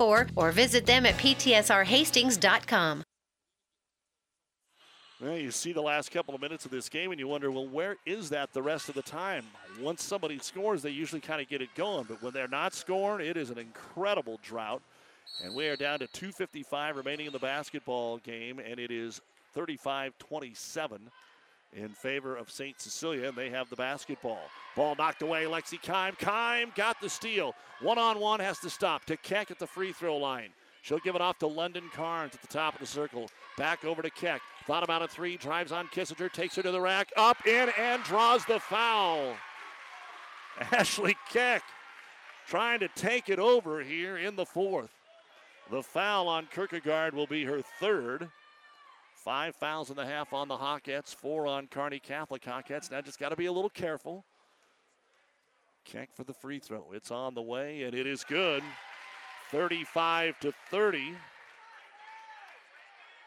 or visit them at ptsrhastings.com.
Well, you see the last couple of minutes of this game and you wonder, well, where is that the rest of the time? Once somebody scores, they usually kind of get it going, but when they're not scoring, it is an incredible drought. And we are down to 2.55 remaining in the basketball game, and it is 35 27 in favor of St. Cecilia, and they have the basketball. Ball knocked away. Lexi Kime. Kime got the steal. One on one has to stop. To Keck at the free throw line. She'll give it off to London Carnes at the top of the circle. Back over to Keck. Thought about a three. Drives on Kissinger. Takes her to the rack. Up, in, and draws the foul. <laughs> Ashley Keck trying to take it over here in the fourth. The foul on Kierkegaard will be her third. Five fouls and a half on the Hawkettes, four on Kearney Catholic Hawkettes. Now just got to be a little careful. Keck for the free throw. It's on the way, and it is good. 35 to 30.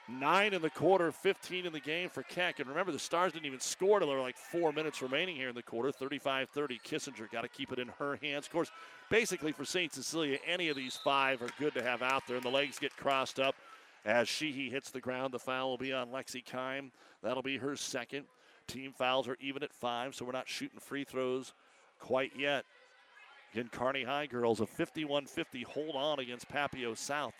Nine in the quarter, 15 in the game for Keck. And remember, the Stars didn't even score until there were like four minutes remaining here in the quarter. 35 30. Kissinger got to keep it in her hands. Of course, basically for St. Cecilia, any of these five are good to have out there, and the legs get crossed up. As Sheehy hits the ground, the foul will be on Lexi Kime. That'll be her second. Team fouls are even at five, so we're not shooting free throws quite yet. Again, Kearney High girls a 51 50 hold on against Papio South.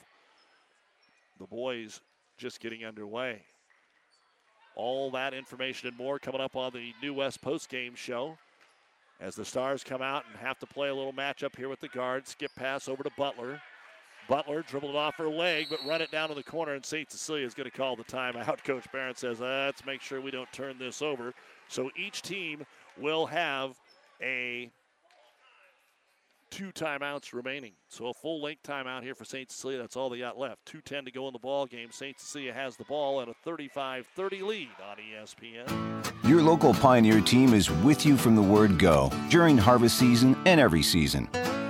The boys just getting underway. All that information and more coming up on the New West post game show. As the Stars come out and have to play a little matchup here with the guards. Skip pass over to Butler. Butler dribbled it off her leg, but run it down to the corner, and St. Cecilia is going to call the timeout. <laughs> Coach Barron says, let's make sure we don't turn this over. So each team will have a two timeouts remaining. So a full length timeout here for St. Cecilia. That's all they got left. 2.10 to go in the ball game. St. Cecilia has the ball at a 35 30 lead on ESPN.
Your local Pioneer team is with you from the word go during harvest season and every season.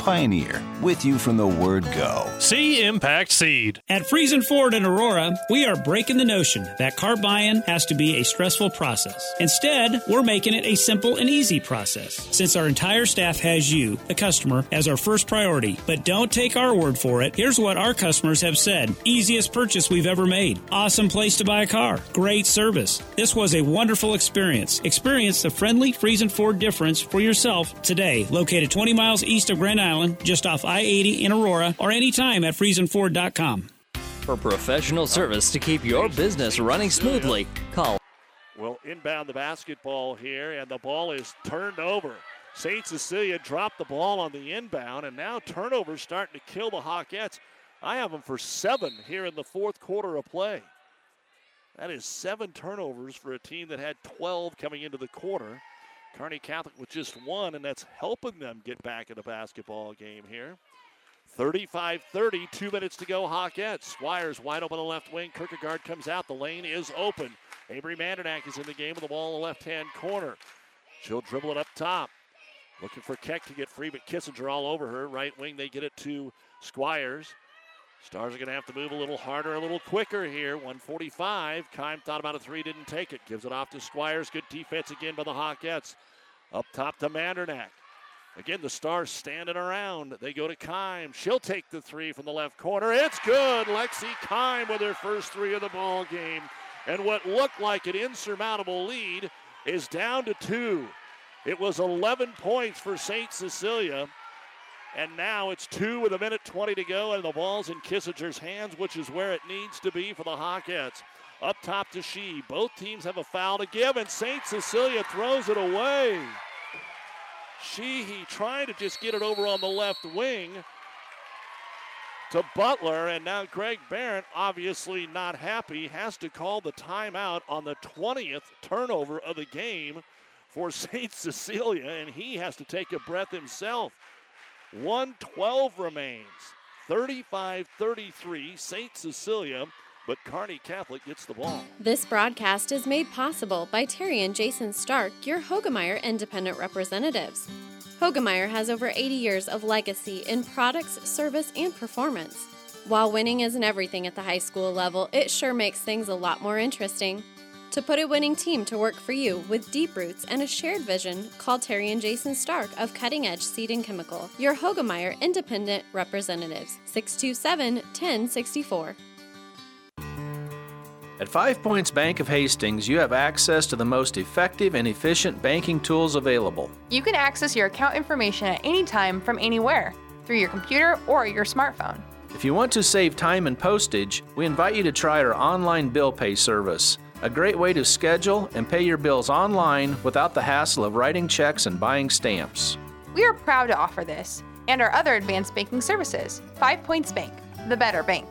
Pioneer, with you from the word go.
See Impact Seed. At Friesen Ford in Aurora, we are breaking the notion that car buying has to be a stressful process. Instead, we're making it a simple and easy process. Since our entire staff has you, the customer, as our first priority. But don't take our word for it. Here's what our customers have said easiest purchase we've ever made. Awesome place to buy a car. Great service. This was a wonderful experience. Experience the friendly Friesen Ford difference for yourself today. Located 20 miles east of Grand Island Island, just off I 80 in Aurora, or anytime at FriesenFord.com.
For professional service to keep your business running smoothly, call.
Well, inbound the basketball here, and the ball is turned over. St. Cecilia dropped the ball on the inbound, and now turnovers starting to kill the Hawkettes. I have them for seven here in the fourth quarter of play. That is seven turnovers for a team that had 12 coming into the quarter. Kearney Catholic with just one, and that's helping them get back in the basketball game here. 35 30, two minutes to go. Hawkette. Squires wide open on the left wing. Kierkegaard comes out. The lane is open. Avery Mandernack is in the game with the ball in the left hand corner. She'll dribble it up top. Looking for Keck to get free, but Kissinger all over her. Right wing, they get it to Squires. Stars are going to have to move a little harder, a little quicker here. 145. Kime thought about a three, didn't take it. Gives it off to Squires. Good defense again by the Hawkettes. Up top to Mandernack. Again, the Stars standing around. They go to Kime. She'll take the three from the left corner. It's good. Lexi Kime with her first three of the ball game. And what looked like an insurmountable lead is down to two. It was 11 points for St. Cecilia. And now it's two with a minute 20 to go, and the ball's in Kissinger's hands, which is where it needs to be for the Hawkettes. Up top to She. Both teams have a foul to give, and St. Cecilia throws it away. Sheehy trying to just get it over on the left wing to Butler, and now Greg Barrett, obviously not happy, has to call the timeout on the 20th turnover of the game for <laughs> St. Cecilia, and he has to take a breath himself. 112 remains. 35 33, St. Cecilia, but Kearney Catholic gets the ball.
This broadcast is made possible by Terry and Jason Stark, your Hoegemeyer independent representatives. Hoegemeyer has over 80 years of legacy in products, service, and performance. While winning isn't everything at the high school level, it sure makes things a lot more interesting. To put a winning team to work for you with deep roots and a shared vision, call Terry and Jason Stark of Cutting Edge Seed and Chemical, your Hoegemeyer Independent Representatives, 627 1064.
At Five Points Bank of Hastings, you have access to the most effective and efficient banking tools available.
You can access your account information at any time from anywhere through your computer or your smartphone.
If you want to save time and postage, we invite you to try our online bill pay service a great way to schedule and pay your bills online without the hassle of writing checks and buying stamps.
We are proud to offer this and our other advanced banking services. Five Points Bank, the better bank.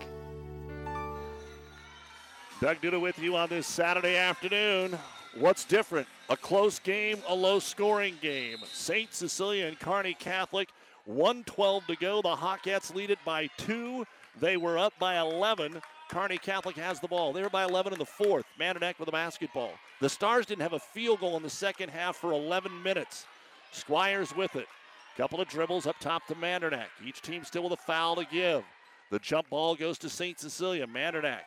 Doug Duda with you on this Saturday afternoon. What's different? A close game, a low scoring game. St. Cecilia and Kearney Catholic, 112 to go. The Hawkettes lead it by two. They were up by 11. Kearney Catholic has the ball. They're by 11 in the fourth. Mandernack with the basketball. The Stars didn't have a field goal in the second half for 11 minutes. Squires with it. Couple of dribbles up top to Mandernack. Each team still with a foul to give. The jump ball goes to St. Cecilia. Mandernack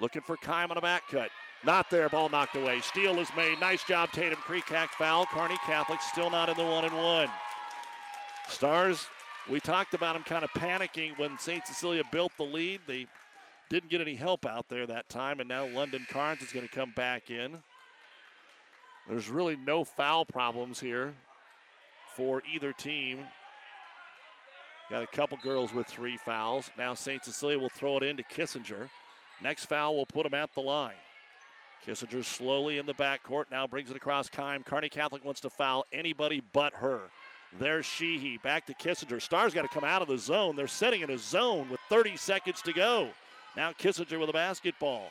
looking for Kime on a back cut. Not there. Ball knocked away. Steal is made. Nice job, Tatum. Kreekak foul. Kearney Catholic still not in the one and one. Stars, we talked about them kind of panicking when St. Cecilia built the lead. They didn't get any help out there that time, and now London Carnes is going to come back in. There's really no foul problems here for either team. Got a couple girls with three fouls. Now St. Cecilia will throw it into Kissinger. Next foul will put him at the line. Kissinger slowly in the backcourt, now brings it across Kime. Kearney Catholic wants to foul anybody but her. There's Sheehy. Back to Kissinger. Stars got to come out of the zone. They're setting in a zone with 30 seconds to go. Now Kissinger with a basketball.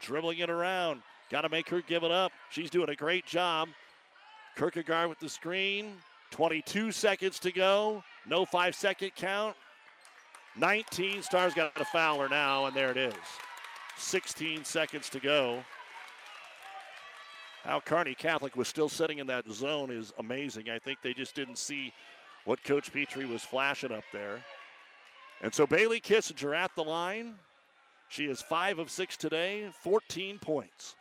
Dribbling it around. Got to make her give it up. She's doing a great job. Kierkegaard with the screen. 22 seconds to go. No five second count. 19. Stars got a fouler now, and there it is. 16 seconds to go. How Kearney Catholic was still sitting in that zone is amazing. I think they just didn't see what Coach Petrie was flashing up there. And so Bailey Kissinger at the line. She is five of six today, 14 points.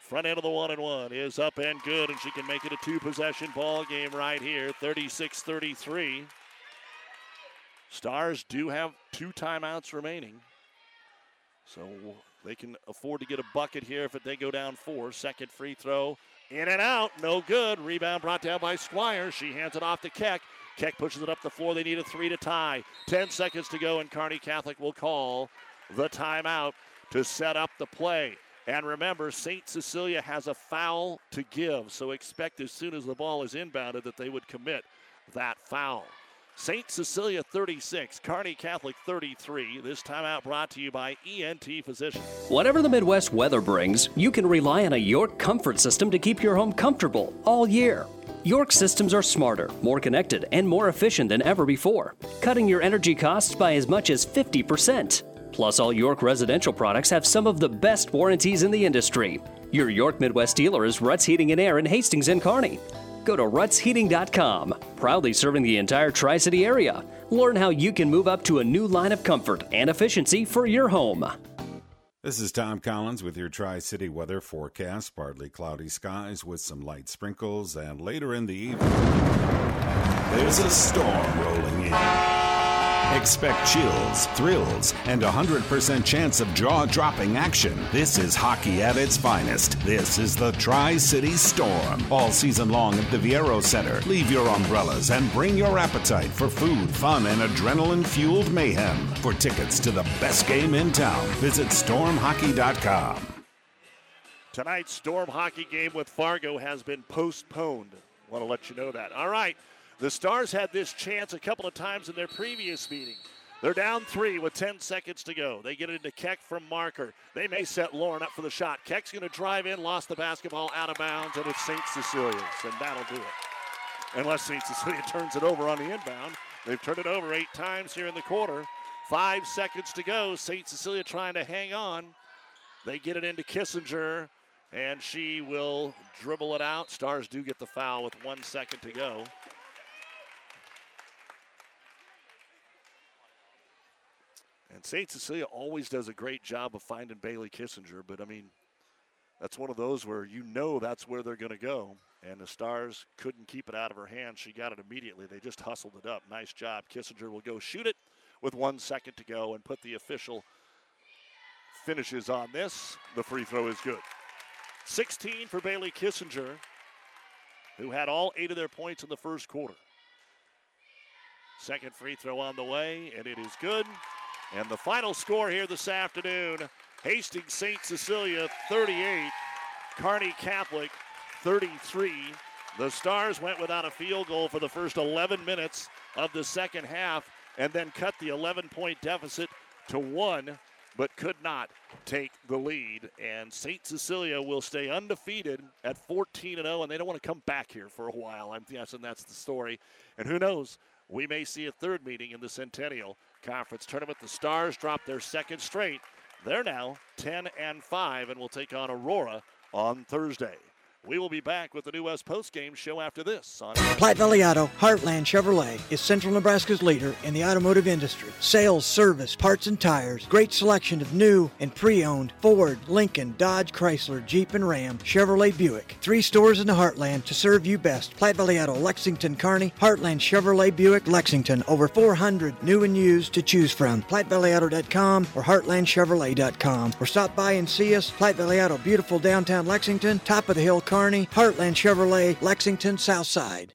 Front end of the one and one is up and good, and she can make it a two possession ball game right here, 36 33. Stars do have two timeouts remaining. So they can afford to get a bucket here if they go down four. Second free throw, in and out, no good. Rebound brought down by Squire. She hands it off to Keck. Keck pushes it up the floor. They need a three to tie. Ten seconds to go, and Kearney Catholic will call the timeout to set up the play. And remember, St. Cecilia has a foul to give, so expect as soon as the ball is inbounded that they would commit that foul. St. Cecilia 36, Kearney Catholic 33. This timeout brought to you by ENT Physicians.
Whatever the Midwest weather brings, you can rely on a York comfort system to keep your home comfortable all year. York systems are smarter, more connected, and more efficient than ever before, cutting your energy costs by as much as 50%. Plus, all York residential products have some of the best warranties in the industry. Your York Midwest dealer is Ruts Heating and Air in Hastings and Kearney. Go to rutsheating.com, proudly serving the entire Tri City area. Learn how you can move up to a new line of comfort and efficiency for your home.
This is Tom Collins with your Tri City weather forecast. Partly cloudy skies with some light sprinkles, and later in the evening, there's a storm rolling in. Expect chills, thrills, and a 100% chance of jaw dropping action. This is hockey at its finest. This is the Tri City Storm. All season long at the Viaero Center. Leave your umbrellas and bring your appetite for food, fun, and adrenaline fueled mayhem. For tickets to the best game in town, visit stormhockey.com.
Tonight's Storm hockey game with Fargo has been postponed. Want to let you know that. All right. The Stars had this chance a couple of times in their previous meeting. They're down three with 10 seconds to go. They get it into Keck from Marker. They may set Lauren up for the shot. Keck's going to drive in, lost the basketball out of bounds, and it's St. Cecilia's, and that'll do it. Unless St. Cecilia <laughs> turns it over on the inbound. They've turned it over eight times here in the quarter. Five seconds to go. St. Cecilia trying to hang on. They get it into Kissinger, and she will dribble it out. Stars do get the foul with one second to go. And St. Cecilia always does a great job of finding Bailey Kissinger, but I mean, that's one of those where you know that's where they're going to go. And the Stars couldn't keep it out of her hand. She got it immediately. They just hustled it up. Nice job. Kissinger will go shoot it with one second to go and put the official finishes on this. The free throw is good. 16 for Bailey Kissinger, who had all eight of their points in the first quarter. Second free throw on the way, and it is good. And the final score here this afternoon Hastings St. Cecilia 38, Kearney Catholic 33. The Stars went without a field goal for the first 11 minutes of the second half and then cut the 11 point deficit to one, but could not take the lead. And St. Cecilia will stay undefeated at 14 0, and they don't want to come back here for a while. I'm guessing that's the story. And who knows? We may see a third meeting in the Centennial Conference Tournament. The Stars dropped their second straight. They're now 10 and 5 and will take on Aurora on Thursday. We will be back with the New West Post Game show after this on
Platte Valley Auto Heartland Chevrolet is Central Nebraska's leader in the automotive industry. Sales, service, parts, and tires. Great selection of new and pre-owned Ford, Lincoln, Dodge, Chrysler, Jeep, and Ram, Chevrolet, Buick. Three stores in the Heartland to serve you best. Platte Valley Auto, Lexington, Kearney, Heartland Chevrolet, Buick, Lexington. Over 400 new and used to choose from. PlatteValleyAuto.com or HeartlandChevrolet.com. Or stop by and see us. Platte Valley Auto, beautiful downtown Lexington, top of the hill. Kearney, Heartland Chevrolet, Lexington, Southside.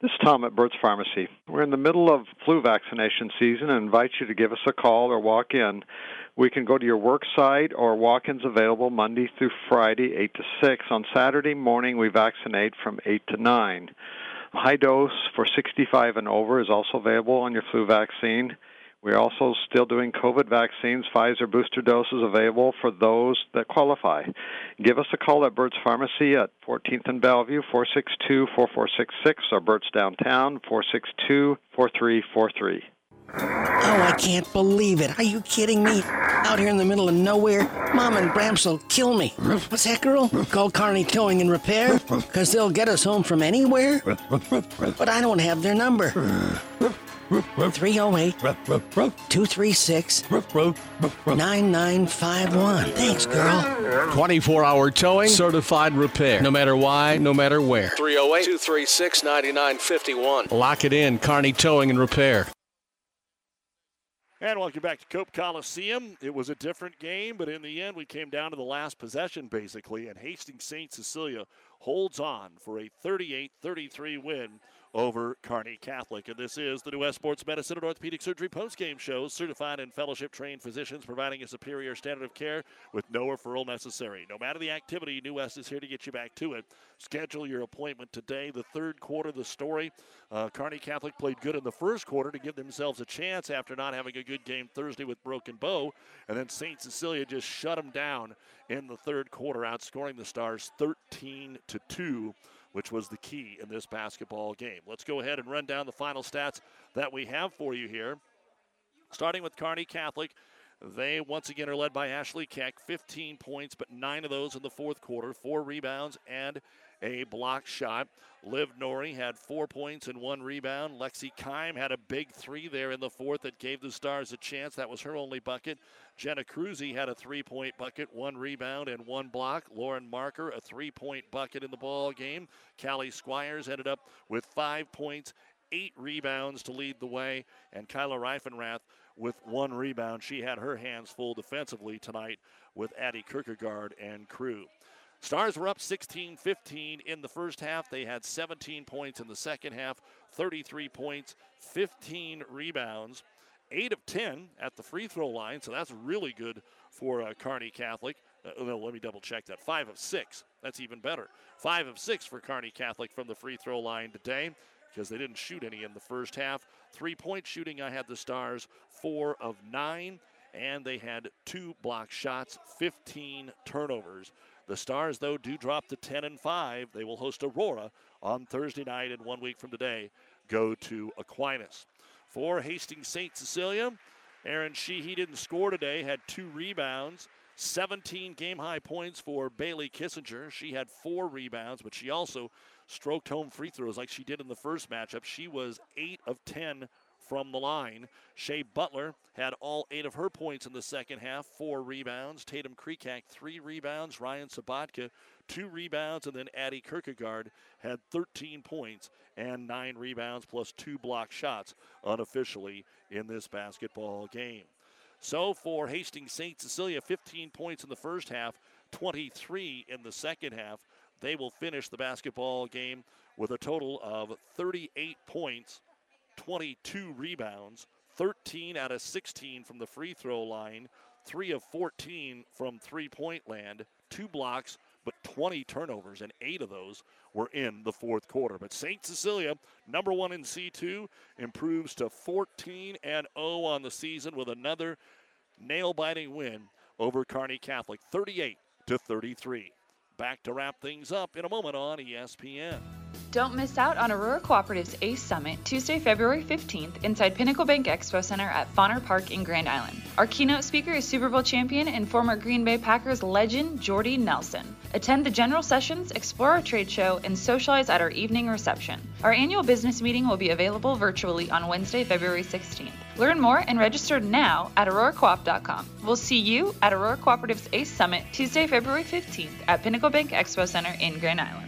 This is Tom at Burt's Pharmacy. We're in the middle of flu vaccination season and invite you to give us a call or walk in. We can go to your work site or walk ins available Monday through Friday, 8 to 6. On Saturday morning, we vaccinate from 8 to 9. High dose for 65 and over is also available on your flu vaccine. We're also still doing COVID vaccines, Pfizer booster doses available for those that qualify. Give us a call at Burt's Pharmacy at 14th and Bellevue, 462 4466, or Burt's Downtown, 462 4343.
Oh, I can't believe it. Are you kidding me? Out here in the middle of nowhere, Mom and Bramps will kill me. What's that, girl? Call Kearney Towing and Repair? Because they'll get us home from anywhere? But I don't have their number. 308 236 9951. Thanks, girl.
24 hour towing, certified repair. No matter why, no matter where.
308 236 9951.
Lock it in, Kearney Towing and Repair.
And welcome back to Cope Coliseum. It was a different game, but in the end, we came down to the last possession, basically, and Hastings St. Cecilia holds on for a 38 33 win over Kearney Catholic. And this is the New West Sports Medicine and Orthopedic Surgery postgame show. Certified and fellowship trained physicians providing a superior standard of care with no referral necessary. No matter the activity, New West is here to get you back to it. Schedule your appointment today. The third quarter, of the story. Uh, Kearney Catholic played good in the first quarter to give themselves a chance after not having a good game Thursday with Broken Bow. And then St. Cecilia just shut them down in the third quarter, outscoring the Stars 13 to 2 which was the key in this basketball game. Let's go ahead and run down the final stats that we have for you here. Starting with Kearney Catholic, they once again are led by Ashley Keck, 15 points, but nine of those in the fourth quarter, four rebounds and a block shot. Liv Nori had four points and one rebound. Lexi Kime had a big three there in the fourth that gave the Stars a chance. That was her only bucket. Jenna Cruzy had a three point bucket, one rebound, and one block. Lauren Marker, a three point bucket in the ball game. Callie Squires ended up with five points, eight rebounds to lead the way. And Kyla Reifenrath with one rebound. She had her hands full defensively tonight with Addie Kierkegaard and crew. Stars were up 16 15 in the first half. They had 17 points in the second half, 33 points, 15 rebounds, 8 of 10 at the free throw line. So that's really good for uh, Kearney Catholic. Uh, no, let me double check that. 5 of 6. That's even better. 5 of 6 for Kearney Catholic from the free throw line today because they didn't shoot any in the first half. Three point shooting, I had the Stars 4 of 9, and they had two block shots, 15 turnovers. The Stars, though, do drop to 10 and 5. They will host Aurora on Thursday night, and one week from today, go to Aquinas. For Hastings St. Cecilia, Erin Sheehy didn't score today, had two rebounds. 17 game high points for Bailey Kissinger. She had four rebounds, but she also stroked home free throws like she did in the first matchup. She was 8 of 10 from the line. Shea Butler had all eight of her points in the second half, four rebounds. Tatum Kreekak, three rebounds. Ryan Sabatka, two rebounds. And then Addie Kierkegaard had 13 points and nine rebounds plus two block shots unofficially in this basketball game. So for Hastings St. Cecilia, 15 points in the first half, 23 in the second half. They will finish the basketball game with a total of 38 points 22 rebounds, 13 out of 16 from the free throw line, 3 of 14 from three point land, two blocks, but 20 turnovers, and eight of those were in the fourth quarter. But St. Cecilia, number one in C2, improves to 14 and 0 on the season with another nail biting win over Kearney Catholic, 38 to 33. Back to wrap things up in a moment on ESPN.
Don't miss out on Aurora Cooperative's ACE Summit Tuesday, February 15th inside Pinnacle Bank Expo Center at Fonner Park in Grand Island. Our keynote speaker is Super Bowl champion and former Green Bay Packers legend Jordy Nelson. Attend the general sessions, explore our trade show, and socialize at our evening reception. Our annual business meeting will be available virtually on Wednesday, February 16th. Learn more and register now at auroracoop.com. We'll see you at Aurora Cooperative's ACE Summit Tuesday, February 15th at Pinnacle Bank Expo Center in Grand Island.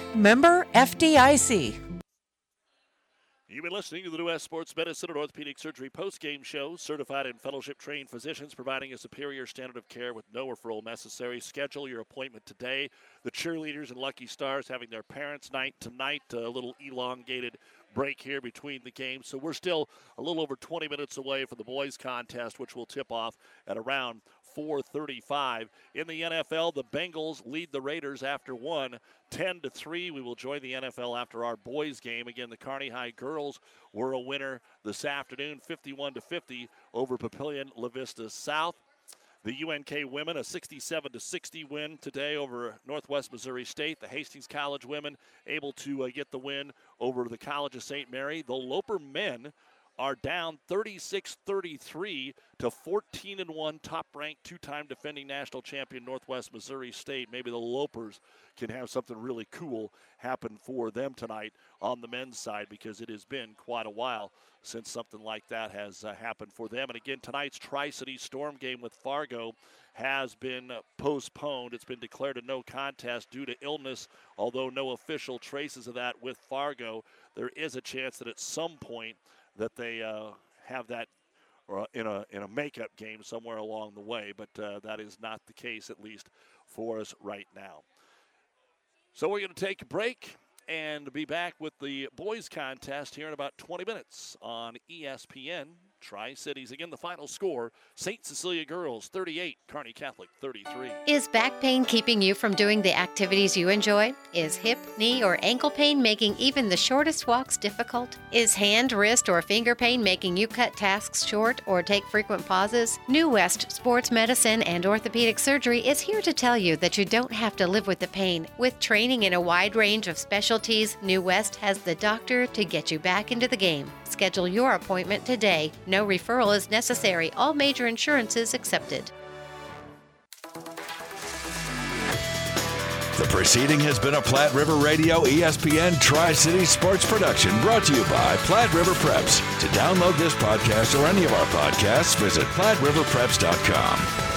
Member FDIC.
You've been listening to the New Sports Medicine and Orthopedic Surgery post-game show. Certified and fellowship-trained physicians providing a superior standard of care with no referral necessary. Schedule your appointment today. The cheerleaders and Lucky Stars having their parents' night tonight. A little elongated break here between the games. So we're still a little over 20 minutes away from the boys' contest, which will tip off at around 435. In the NFL, the Bengals lead the Raiders after one, 10 to 3. We will join the NFL after our boys game. Again, the Kearney High girls were a winner this afternoon, 51 to 50 over Papillion La Vista South. The UNK women a 67 to 60 win today over Northwest Missouri State. The Hastings College women able to uh, get the win over the College of St. Mary. The Loper men are down 36-33 to 14 and 1 top ranked two-time defending national champion Northwest Missouri State. Maybe the Lopers can have something really cool happen for them tonight on the men's side because it has been quite a while since something like that has uh, happened for them. And again, tonight's Tri-City Storm game with Fargo has been postponed. It's been declared a no contest due to illness, although no official traces of that with Fargo. There is a chance that at some point that they uh, have that uh, in a in a makeup game somewhere along the way, but uh, that is not the case at least for us right now. So we're going to take a break and be back with the boys contest here in about 20 minutes on ESPN Tri Cities. Again, the final score St. Cecilia Girls 38, Kearney Catholic 33.
Is back pain keeping you from doing the activities you enjoy? Is hip, knee, or ankle pain making even the shortest walks difficult? Is hand, wrist, or finger pain making you cut tasks short or take frequent pauses? New West Sports Medicine and Orthopedic Surgery is here to tell you that you don't have to live with the pain. With training in a wide range of specialties, New West has the doctor to get you back into the game. Schedule your appointment today. No referral is necessary. All major insurances accepted.
The proceeding has been a Platte River Radio ESPN Tri City Sports production brought to you by Platte River Preps. To download this podcast or any of our podcasts, visit PlatteRiverPreps.com.